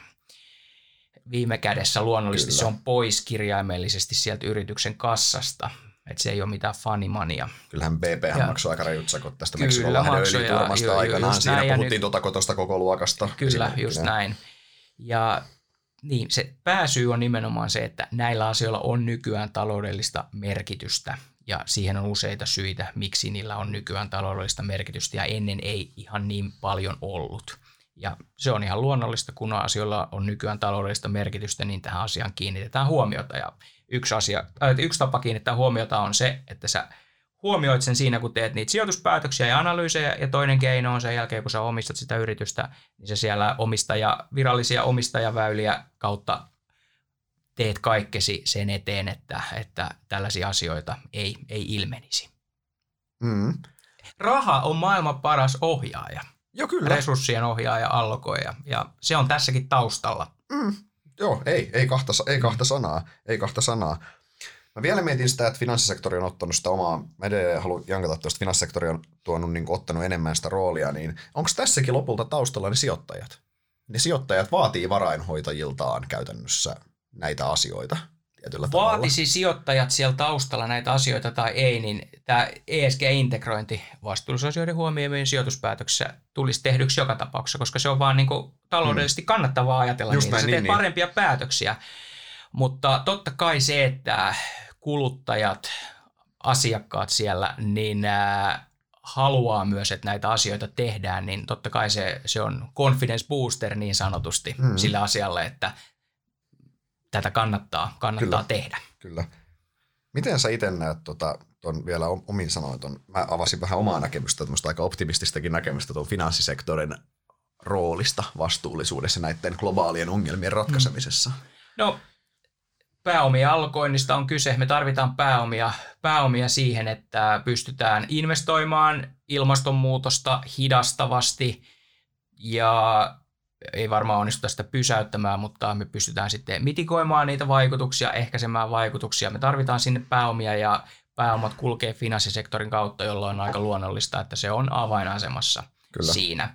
viime kädessä luonnollisesti Kyllä. se on pois kirjaimellisesti sieltä yrityksen kassasta. Että se ei ole mitään fanimania. Kyllähän BP maksoi aika rajut sakot tästä Meksikonlahden öljyturmasta aikanaan. Siinä puhuttiin nyt, tuota kotosta koko luokasta. Kyllä, just näin. Ja niin, se pääsyy on nimenomaan se, että näillä asioilla on nykyään taloudellista merkitystä. Ja siihen on useita syitä, miksi niillä on nykyään taloudellista merkitystä ja ennen ei ihan niin paljon ollut. Ja se on ihan luonnollista, kun asioilla on nykyään taloudellista merkitystä, niin tähän asiaan kiinnitetään huomiota. Ja yksi, asia, äh, yksi tapa kiinnittää huomiota on se, että sä huomioit sen siinä, kun teet niitä sijoituspäätöksiä ja analyysejä, ja toinen keino on sen jälkeen, kun sä omistat sitä yritystä, niin sä siellä omistaja, virallisia omistajaväyliä kautta teet kaikkesi sen eteen, että, että tällaisia asioita ei, ei ilmenisi. Mm. Raha on maailman paras ohjaaja. Joo, kyllä. resurssien ohjaaja, allokoija. Ja se on tässäkin taustalla. Mm. Joo, ei, ei, kahta, ei kahta sanaa. Ei kahta sanaa. Mä vielä mietin sitä, että finanssisektori on ottanut sitä omaa, mä edelleen haluan jankata tuosta, finanssisektori on tuonut, niin kuin, ottanut enemmän sitä roolia, niin onko tässäkin lopulta taustalla ne sijoittajat? Ne sijoittajat vaatii varainhoitajiltaan käytännössä näitä asioita tietyllä tavalla. Vaatisi sijoittajat siellä taustalla näitä asioita tai ei, niin tämä ESG-integrointi vastuullisuusasioiden huomioimien sijoituspäätöksessä tulisi tehdyksi joka tapauksessa, koska se on vaan niin kuin taloudellisesti kannattavaa ajatella Just niitä. näin, Sä niin, teet niin. parempia päätöksiä. Mutta totta kai se, että kuluttajat, asiakkaat siellä, niin haluaa myös, että näitä asioita tehdään, niin totta kai se, se on confidence booster niin sanotusti Mm. sille asialle, että tätä kannattaa, kannattaa Kyllä. tehdä. Kyllä. Miten sä itse näet tota, ton vielä om- omin sanoin, ton, mä avasin vähän omaa näkemystä, tämmöistä aika optimististakin näkemystä tuon finanssisektorin roolista vastuullisuudessa näiden globaalien ongelmien ratkaisemisessa. No, pääomia alkoinnista on kyse. Me tarvitaan pääomia, pääomia siihen, että pystytään investoimaan ilmastonmuutosta hidastavasti ja ei varmaan onnistuta sitä pysäyttämään, mutta me pystytään sitten mitikoimaan niitä vaikutuksia, ehkäisemään vaikutuksia. Me tarvitaan sinne pääomia ja pääomat kulkee finanssisektorin kautta, jolloin on aika luonnollista, että se on avainasemassa Kyllä. siinä.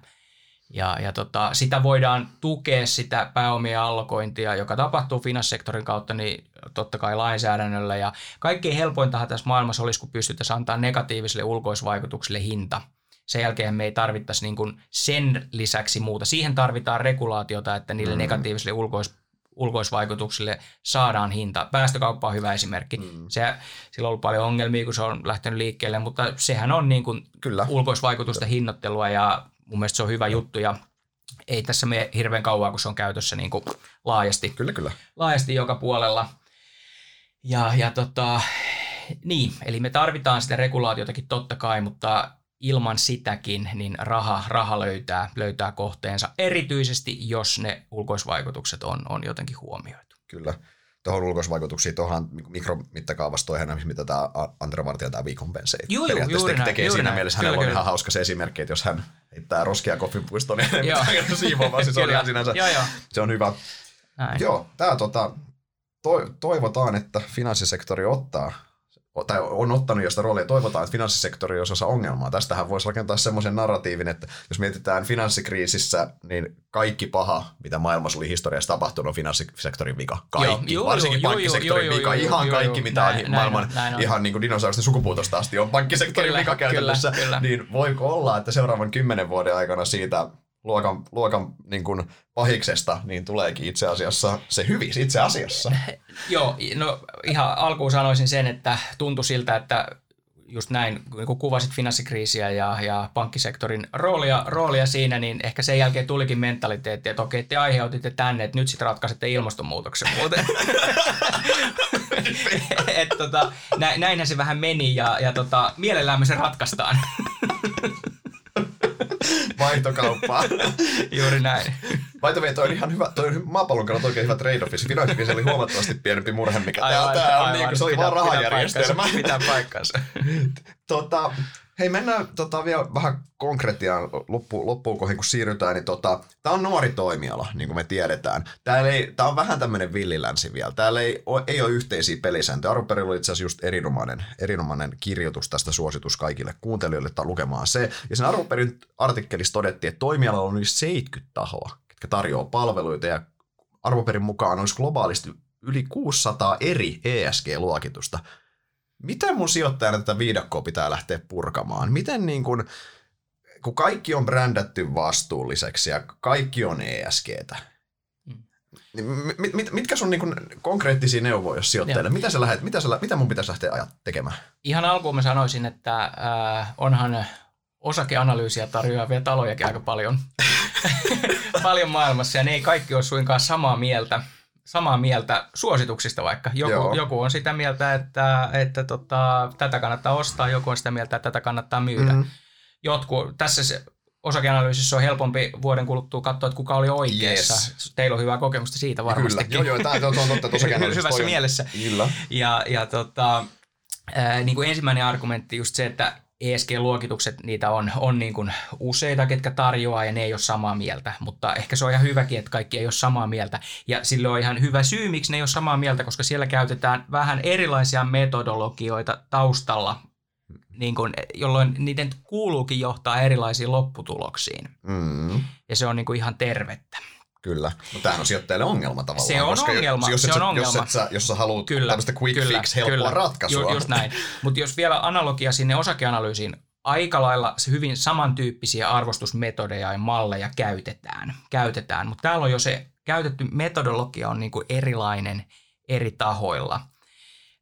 Ja, ja tota, sitä voidaan tukea sitä pääomien allokointia, joka tapahtuu finanssisektorin kautta, niin totta kai lainsäädännöllä. Ja kaikkein helpointahan tässä maailmassa olisi, kun pystyttäisiin antaa negatiivisille ulkoisvaikutuksille hinta. Sen jälkeen me ei tarvittaisi niin kuin sen lisäksi muuta. Siihen tarvitaan regulaatiota, että niille Mm. negatiivisille ulkois, ulkoisvaikutuksille saadaan hinta. Päästökauppa on hyvä esimerkki. Mm. Mm. Se, sillä on ollut paljon ongelmia, kun se on lähtenyt liikkeelle, mutta sehän on niin kuin Kyllä. ulkoisvaikutusten hinnoittelua ja mun mielestä se on hyvä juttu ja ei tässä mene hirveän kauan, kun se on käytössä niin kuin laajasti, Kyllä, kyllä. laajasti joka puolella. Ja, ja tota, niin, eli me tarvitaan sitä regulaatiotakin totta kai, mutta ilman sitäkin niin raha, raha löytää, löytää kohteensa, erityisesti jos ne ulkoisvaikutukset on, on jotenkin huomioitu. Kyllä. Tuohon ulkoisvaikutuksiin, tuohon mikromittakaavassa toihan, mitä tämä Andre Vartija tämä Vicompensate Juu, juu, periaatteessa juuri te- tekee juuri siinä näin. mielessä. Kyllä, Hänellä on ihan hauska se esimerkki, että jos hän heittää roskia koffinpuistoon, niin ei Joo. mitään siivoamaan, siis se on ihan sinänsä, Joo, joo. se on hyvä. Näin. Joo, tämä tota, to, toivotaan, että finanssisektori ottaa tai on ottanut josta roolia. Toivotaan, että finanssisektori olisi osa ongelmaa. Tästähän voisi rakentaa semmoisen narratiivin, että jos mietitään finanssikriisissä, niin kaikki paha, mitä maailmassa oli historiassa tapahtunut, on finanssisektorin vika. Kaikki, Joo, varsinkin joo, pankkisektorin joo, vika. joo, ihan joo, kaikki, joo. mitä Näin, on maailman näin on. ihan niin kuin dinosaurusten sukupuutosta asti on pankkisektorin Kyllä, vika käytännössä. kyllä, kyllä. Niin voiko olla, että seuraavan kymmenen vuoden aikana siitä luokan, luokan niin kuin pahiksesta, niin tuleekin itse asiassa se hyvis itse asiassa. <laughs> Joo, no ihan alkuun sanoisin sen, että tuntui siltä, että just näin, kun kuvasit finanssikriisiä ja, ja pankkisektorin roolia, roolia siinä, niin ehkä sen jälkeen tulikin mentaliteetti, että okei, te aiheutitte tänne, että nyt sitten ratkaisette ilmastonmuutoksen muuten. <laughs> Et tota, nä, näinhän se vähän meni ja, ja tota, mielellään me se ratkaistaan. <laughs> Vaihtokauppaa. <laughs> Juuri näin. By the way, toi on ihan hyvä, toi on maapallon kannalta oikein hyvä trade-off. Se finanssikriisi oli huomattavasti pienempi murhe, mikä tää, tää on, niin kuin, se oli vaan rahajärjestelmä. Pitää paikkansa. tota, hei, mennään tota, vielä vähän konkretiaan loppu, loppuun kohden, kun siirrytään. Niin tota, tämä on nuori toimiala, niin kuin me tiedetään. Täällä ei, on vähän tämmöinen villilänsi vielä. Täällä ei, ole, ei ole yhteisiä pelisääntöjä. Arvon perin oli itse asiassa just erinomainen, erinomainen kirjoitus tästä suositus kaikille kuuntelijoille tai lukemaan se. Ja sen arvon perin artikkelissa todettiin, että toimialalla on yli 70 tahoa, jotka tarjoaa palveluita ja arvoperin mukaan olisi globaalisti yli 600 eri ESG-luokitusta. Miten mun sijoittajana tätä viidakkoa pitää lähteä purkamaan? Miten niin kun, kun kaikki on brändätty vastuulliseksi ja kaikki on ESGtä, Mm. niin mit, mit, mitkä sun niin kun konkreettisia neuvoja jos sijoittajalle? Mitä, sä lähet, mitä, sä, mitä mun pitäisi lähteä ajat tekemään? Ihan alkuun mä sanoisin, että äh, onhan osakeanalyysiä tarjoavia talojakin aika paljon, <laughs> <laughs> paljon maailmassa ja ne ei kaikki ole suinkaan samaa mieltä, samaa mieltä suosituksista vaikka. Joo. Joku, joku on sitä mieltä, että, että tota, tätä kannattaa ostaa, joku on sitä mieltä, että tätä kannattaa myydä. Mm. Jotkut, tässä se osakeanalyysissä on helpompi vuoden kuluttua katsoa, että kuka oli oikeassa. Yes. Teillä on hyvää kokemusta siitä varmastikin. Kyllä, joo joo, tämä on totta, tosiaan Hyvässä toi on- mielessä. Kyllä. Ja, ja tota, niin kuin ensimmäinen argumentti just se, että ESG-luokitukset, niitä on, on niin kuin useita, ketkä tarjoaa ja ne ei ole samaa mieltä, mutta ehkä se on ihan hyväkin, että kaikki ei ole samaa mieltä. Ja sillä on ihan hyvä syy, miksi ne ei ole samaa mieltä, koska siellä käytetään vähän erilaisia metodologioita taustalla, niin kuin, jolloin niiden kuuluukin johtaa erilaisiin lopputuloksiin. Mm. Ja se on niin kuin ihan tervettä. Kyllä, mutta tämähän on sijoittajille ongelma tavallaan. Se on koska ongelma, Jos, se jos, on ongelma. Jos, et sä, jos sä haluat Kyllä, tämmöistä quick kyllä, fix, helppoa kyllä. ratkaisua. Ju, just näin. Mutta jos vielä analogia sinne osakeanalyysiin, aika lailla se hyvin samantyyppisiä arvostusmetodeja ja malleja käytetään. käytetään. Mutta täällä on jo se käytetty metodologia on niinku erilainen eri tahoilla.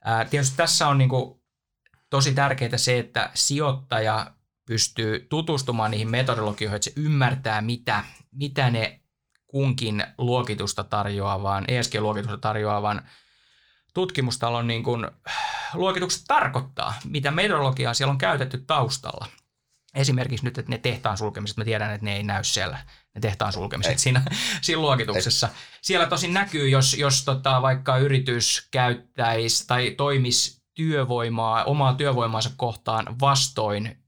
Ää, tietysti tässä on niinku tosi tärkeää se, että sijoittaja pystyy tutustumaan niihin metodologioihin, että se ymmärtää, mitä, mitä ne kunkin luokitusta tarjoavan, ESG-luokitusta tarjoavan tutkimustalon niin kuin, luokitukset tarkoittaa, mitä metodologiaa siellä on käytetty taustalla. Esimerkiksi nyt, että ne tehtaan sulkemiset, mä tiedän, että ne ei näy siellä, ne tehtaan sulkemiset Ei. siinä, <laughs> siinä luokituksessa. Siellä tosin näkyy, jos, jos tota, vaikka yritys käyttäisi tai toimisi työvoimaa, omaa työvoimaansa kohtaan vastoin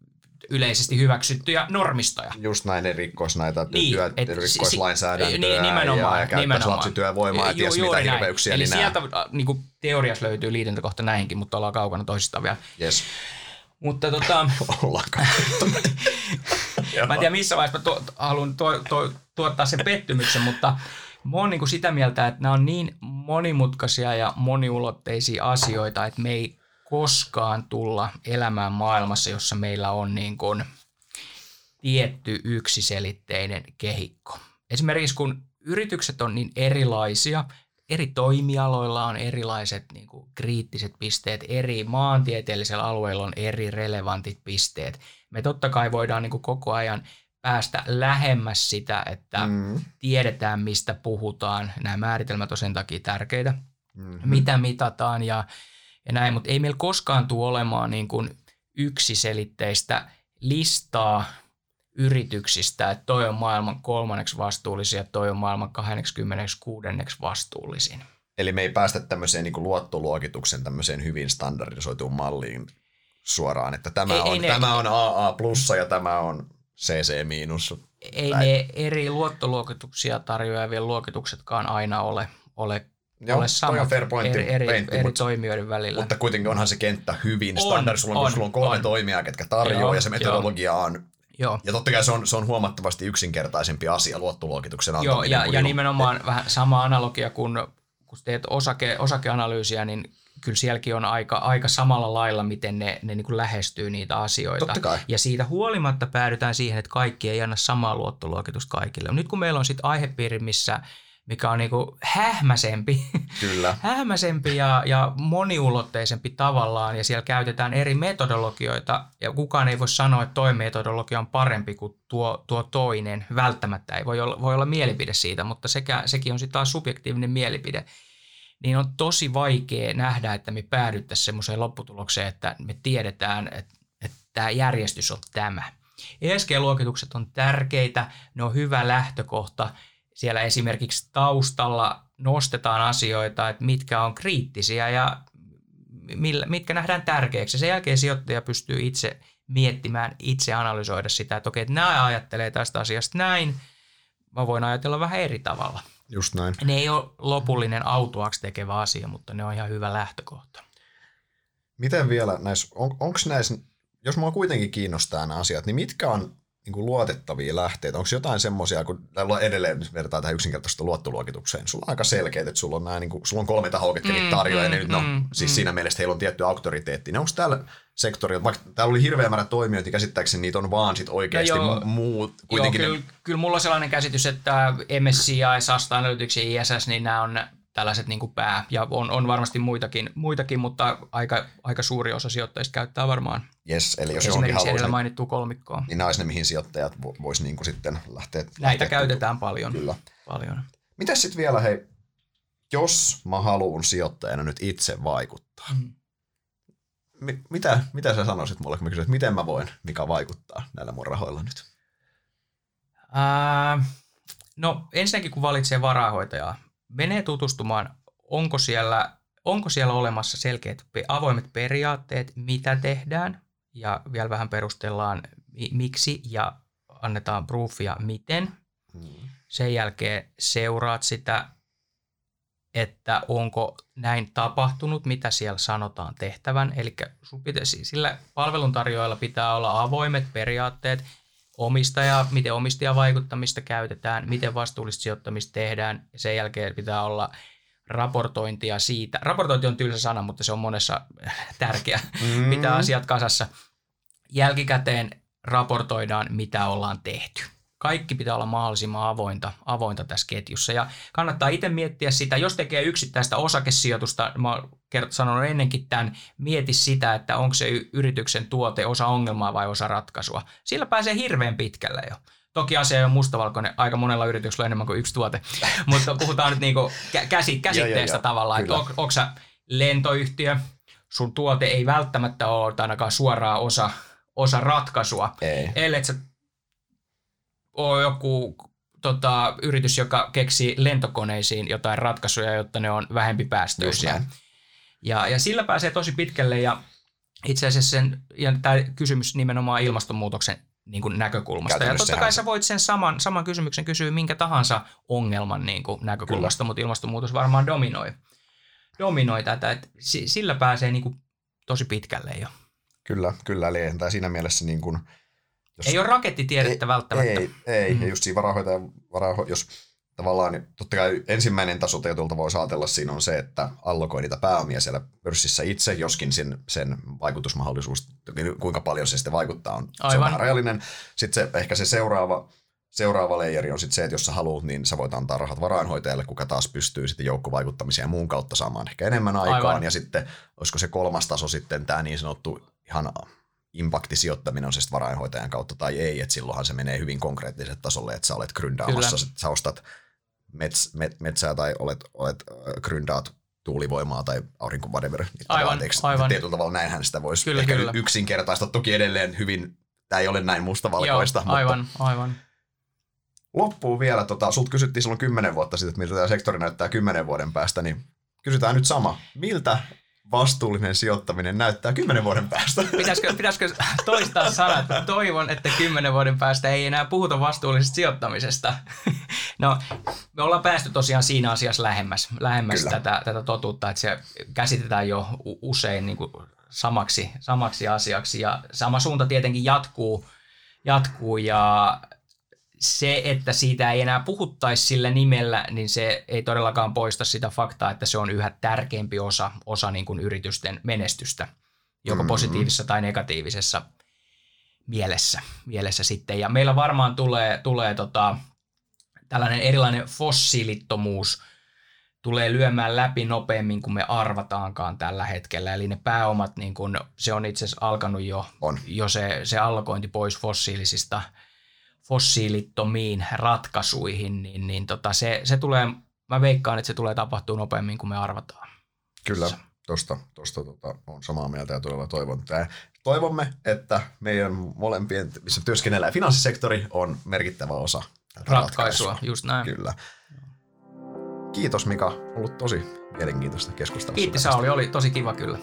yleisesti hyväksyttyjä normistoja. Just näin, ne rikkois näitä Niin, työ, et rikkois si- lainsäädäntöä ni- nimenomaan, ja, ja käyttäisi lapsityövoimaa ja ties mitä hirveyksiä. Eli niin sieltä niin kuin teoriassa löytyy liitäntäkohta näihinkin, mutta ollaan kaukana toisistaan vielä. Yes. Mutta tota, <laughs> Ollaankaan. <laughs> mä en tiedä missä vaiheessa mä tuo, haluan tuo, tuo, tuottaa sen pettymyksen, mutta mä oon niin kuin sitä mieltä, että nämä on niin monimutkaisia ja moniulotteisia asioita, että me ei koskaan tulla elämään maailmassa, jossa meillä on niin kuin tietty yksiselitteinen kehikko. Esimerkiksi kun yritykset on niin erilaisia, eri toimialoilla on erilaiset niin kuin, kriittiset pisteet, eri maantieteellisellä alueella on eri relevantit pisteet. Me totta kai voidaan niin kuin, koko ajan päästä lähemmäs sitä, että Mm. tiedetään, mistä puhutaan. Nämä määritelmät on sen takia tärkeitä Mm. mitä mitataan ja, ja näin, mutta ei meillä koskaan tule olemaan niin kuin yksiselitteistä listaa yrityksistä, että toi on maailman kolmanneksi vastuullisin ja toi on maailman 26. vastuullisin. Eli me ei päästä tämmöiseen niin luottoluokituksen tämmöiseen hyvin standardisoituun malliin suoraan, että tämä, Ei- on, ei ne- tämä on AA plussa ja tämä on CC miinus. Ei Näin. ne eri luottoluokituksia tarjoavien luokituksetkaan aina ole, ole, Joo, ole samat fair pointti, eri, eri, pointti, eri mutta, toimijoiden välillä. mutta kuitenkin onhan se kenttä hyvin On, standard. Sulla on, on, sulla on kolme on. toimijaa, ketkä tarjoaa Joo, ja se metodologia on Joo. Ja totta kai se on, se on huomattavasti yksinkertaisempi asia luottoluokituksen antaminen. Joo, ja, ja ilman- nimenomaan vähän sama analogia, kun, kun teet osake, osakeanalyysiä, niin kyllä sielläkin on aika, aika samalla lailla, miten ne, ne niin kuin lähestyy niitä asioita. Totta kai. Ja siitä huolimatta päädytään siihen, että kaikki ei anna samaa luottoluokitusta kaikille. Nyt kun meillä on sitten aihepiiri, missä, mikä on niin kuin hähmäsempi, Kyllä. <laughs> hähmäsempi ja, ja moniulotteisempi tavallaan, ja siellä käytetään eri metodologioita, ja kukaan ei voi sanoa, että toi metodologia on parempi kuin tuo, tuo toinen. Välttämättä ei voi olla, voi olla mielipide siitä, mutta sekä, sekin on sitten taas subjektiivinen mielipide. Niin on tosi vaikea nähdä, että me päädyttäisiin semmoiseen lopputulokseen, että me tiedetään, että, että tämä järjestys on tämä. ESG-luokitukset on tärkeitä, ne on hyvä lähtökohta. Siellä esimerkiksi taustalla nostetaan asioita, että mitkä on kriittisiä ja millä, mitkä nähdään tärkeäksi. Sen jälkeen sijoittaja pystyy itse miettimään, itse analysoida sitä, että okei, että nämä ajattelee tästä asiasta näin, mä voin ajatella vähän eri tavalla. Just näin. Ne ei ole lopullinen autuaksi tekevä asia, mutta ne on ihan hyvä lähtökohta. Miten vielä näissä, on, onko näissä, jos mua kuitenkin kiinnostaa nämä asiat, niin mitkä on niin kuin luotettavia lähteitä? Onko jotain semmoisia, kun edelleen, jos vertaa tähän yksinkertaista luottoluokitukseen, sulla on aika selkeät, että sulla on, nämä, niin kuin, sulla on kolme tahoa, ketkä Mm, niitä tarjoaa, ja ne mm, nyt, no, mm, siis mm. siinä mielessä heillä on tietty auktoriteetti. Niin onko täällä sektorilla, vaikka täällä oli hirveä määrä toimijoita, niin käsittääkseni niitä on vaan sit oikeasti joo. mu- muut, Joo, kuitenkin kyllä, kyllä mulla on sellainen käsitys, että MSCI, Sasta Analytics ja ISS, niin nämä on tällaiset niin kuin pää, ja on, on varmasti muitakin, muitakin, mutta aika, aika suuri osa sijoittajista käyttää varmaan yes, eli jos esimerkiksi haluaisi, edellä mainittua kolmikkoa. niin nämä olisi ne, mihin sijoittajat vo- vois niin kuin sitten lähteä. Näitä lähteä käytetään paljon. Kyllä. paljon. Mitäs sitten vielä, hei, jos mä haluan sijoittajana nyt itse vaikuttaa, Mm. Mi- mitä, mitä sä sanoisit mulle, kun mä kysyin, että miten mä voin, mikä vaikuttaa näillä mun rahoilla nyt? Ää, no ensinnäkin kun valitsee varahoitajaa, menee tutustumaan, onko siellä, onko siellä olemassa selkeät avoimet periaatteet, mitä tehdään ja vielä vähän perustellaan miksi ja annetaan proofia miten. Sen jälkeen seuraat sitä, että onko näin tapahtunut, mitä siellä sanotaan tehtävän. Eli sillä palveluntarjoajalla pitää olla avoimet periaatteet, omistaja, miten omistajavaikuttamista käytetään, miten vastuullista sijoittamista tehdään. Sen jälkeen pitää olla raportointia siitä. Raportointi on tylsä sana, mutta se on monessa <laughs> tärkeä. Mm. Pitää asiat kasassa. Jälkikäteen raportoidaan, mitä ollaan tehty. Kaikki pitää olla mahdollisimman avointa, avointa tässä ketjussa. Ja kannattaa itse miettiä sitä, jos tekee yksittäistä osakesijoitusta, mä sanonut ennenkin tämän, mieti sitä, että onko se yrityksen tuote osa ongelmaa vai osa ratkaisua. Sillä pääsee hirveän pitkälle jo. Toki asia on mustavalkoinen, aika monella yrityksellä on enemmän kuin yksi tuote, <laughs> mutta puhutaan nyt niinku käsi, käsitteestä tavallaan, että on, onko sä lentoyhtiö, sun tuote ei välttämättä ole ainakaan suoraan osa, osa ratkaisua, ei. ellei sä ole joku tota, yritys, joka keksii lentokoneisiin jotain ratkaisuja, jotta ne on vähempi päästöisiä. Ja, ja sillä pääsee tosi pitkälle ja itse asiassa sen, ja tämä kysymys nimenomaan ilmastonmuutoksen niin kuin näkökulmasta. Ja totta kai sä voit sen saman, saman kysymyksen kysyä minkä tahansa ongelman niin kuin näkökulmasta, Kyllä. mutta ilmastonmuutos varmaan dominoi, dominoi tätä. Että sillä pääsee niin kuin tosi pitkälle jo. Kyllä, kyllä. Eli tai siinä mielessä niin kuin, jos, ei ole rakettitiedettä ei, välttämättä. Ei, ei. Mm-hmm. Ja just siinä varahoitaja, varaho, jos tavallaan, niin totta kai ensimmäinen taso tietyltä voi ajatella siinä on se, että allokoi niitä pääomia siellä pörssissä itse, joskin sen, sen vaikutusmahdollisuus, kuinka paljon se sitten vaikuttaa, on, Aivan. se on vähän rajallinen. Sitten se, ehkä se seuraava, seuraava leijeri on sitten se, että jos sä haluat, niin sä voit antaa rahat varainhoitajalle, kuka taas pystyy sitten joukkovaikuttamisen ja muun kautta saamaan ehkä enemmän aikaan. Aivan. Ja sitten, olisiko se kolmas taso sitten tämä niin sanottu ihan impaktisijoittaminen on se varainhoitajan kautta tai ei, että silloinhan se menee hyvin konkreettiselle tasolle, että sä olet gründaamassa, sä ostat mets, met, metsää tai olet, olet äh, gründaat tuulivoimaa tai aurinko whatever. Niin aivan, aivan. Tietyllä tavalla näinhän sitä voisi kyllä, ehkä kyllä. yksinkertaista. Toki edelleen hyvin, tämä ei ole näin mustavalkoista. Joo, aivan, mutta aivan. Loppuu vielä, tota, sult kysyttiin silloin kymmenen vuotta sitten, että miltä tämä sektori näyttää kymmenen vuoden päästä, niin kysytään nyt sama. Miltä vastuullinen sijoittaminen näyttää kymmenen vuoden päästä. <laughs> Pitäisikö, pitäisikö toistaa sana, että toivon, että kymmenen vuoden päästä ei enää puhuta vastuullisesta sijoittamisesta. No, me ollaan päästy tosiaan siinä asiassa lähemmäs, lähemmäs tätä, tätä totuutta, että se käsitetään jo usein niin kuin samaksi, samaksi asiaksi ja sama suunta tietenkin jatkuu, jatkuu ja se, että siitä ei enää puhuttaisi sillä nimellä, niin se ei todellakaan poista sitä faktaa, että se on yhä tärkeämpi osa, osa niin kuin yritysten menestystä, joko mm-hmm. positiivisessa tai negatiivisessa mielessä, mielessä sitten. Ja meillä varmaan tulee, tulee tota, tällainen erilainen fossiilittomuus tulee lyömään läpi nopeammin kuin me arvataankaan tällä hetkellä. Eli ne pääomat, niin kun, se on itse asiassa alkanut jo, on. jo se, se allokointi pois fossiilisista – fossiilittomiin ratkaisuihin, niin, niin tota se, se tulee, mä veikkaan, että se tulee tapahtua nopeammin kuin me arvataan. Kyllä, tuosta tosta, tota, on samaa mieltä ja todella toivon. Tää, toivomme, että meidän molempien, missä työskennellään finanssisektori, on merkittävä osa tätä ratkaisua. ratkaisua. Just näin. Kyllä. Kiitos Mika, ollut tosi mielenkiintoista keskustelua. Kiitos Sauli, oli tosi kiva kyllä.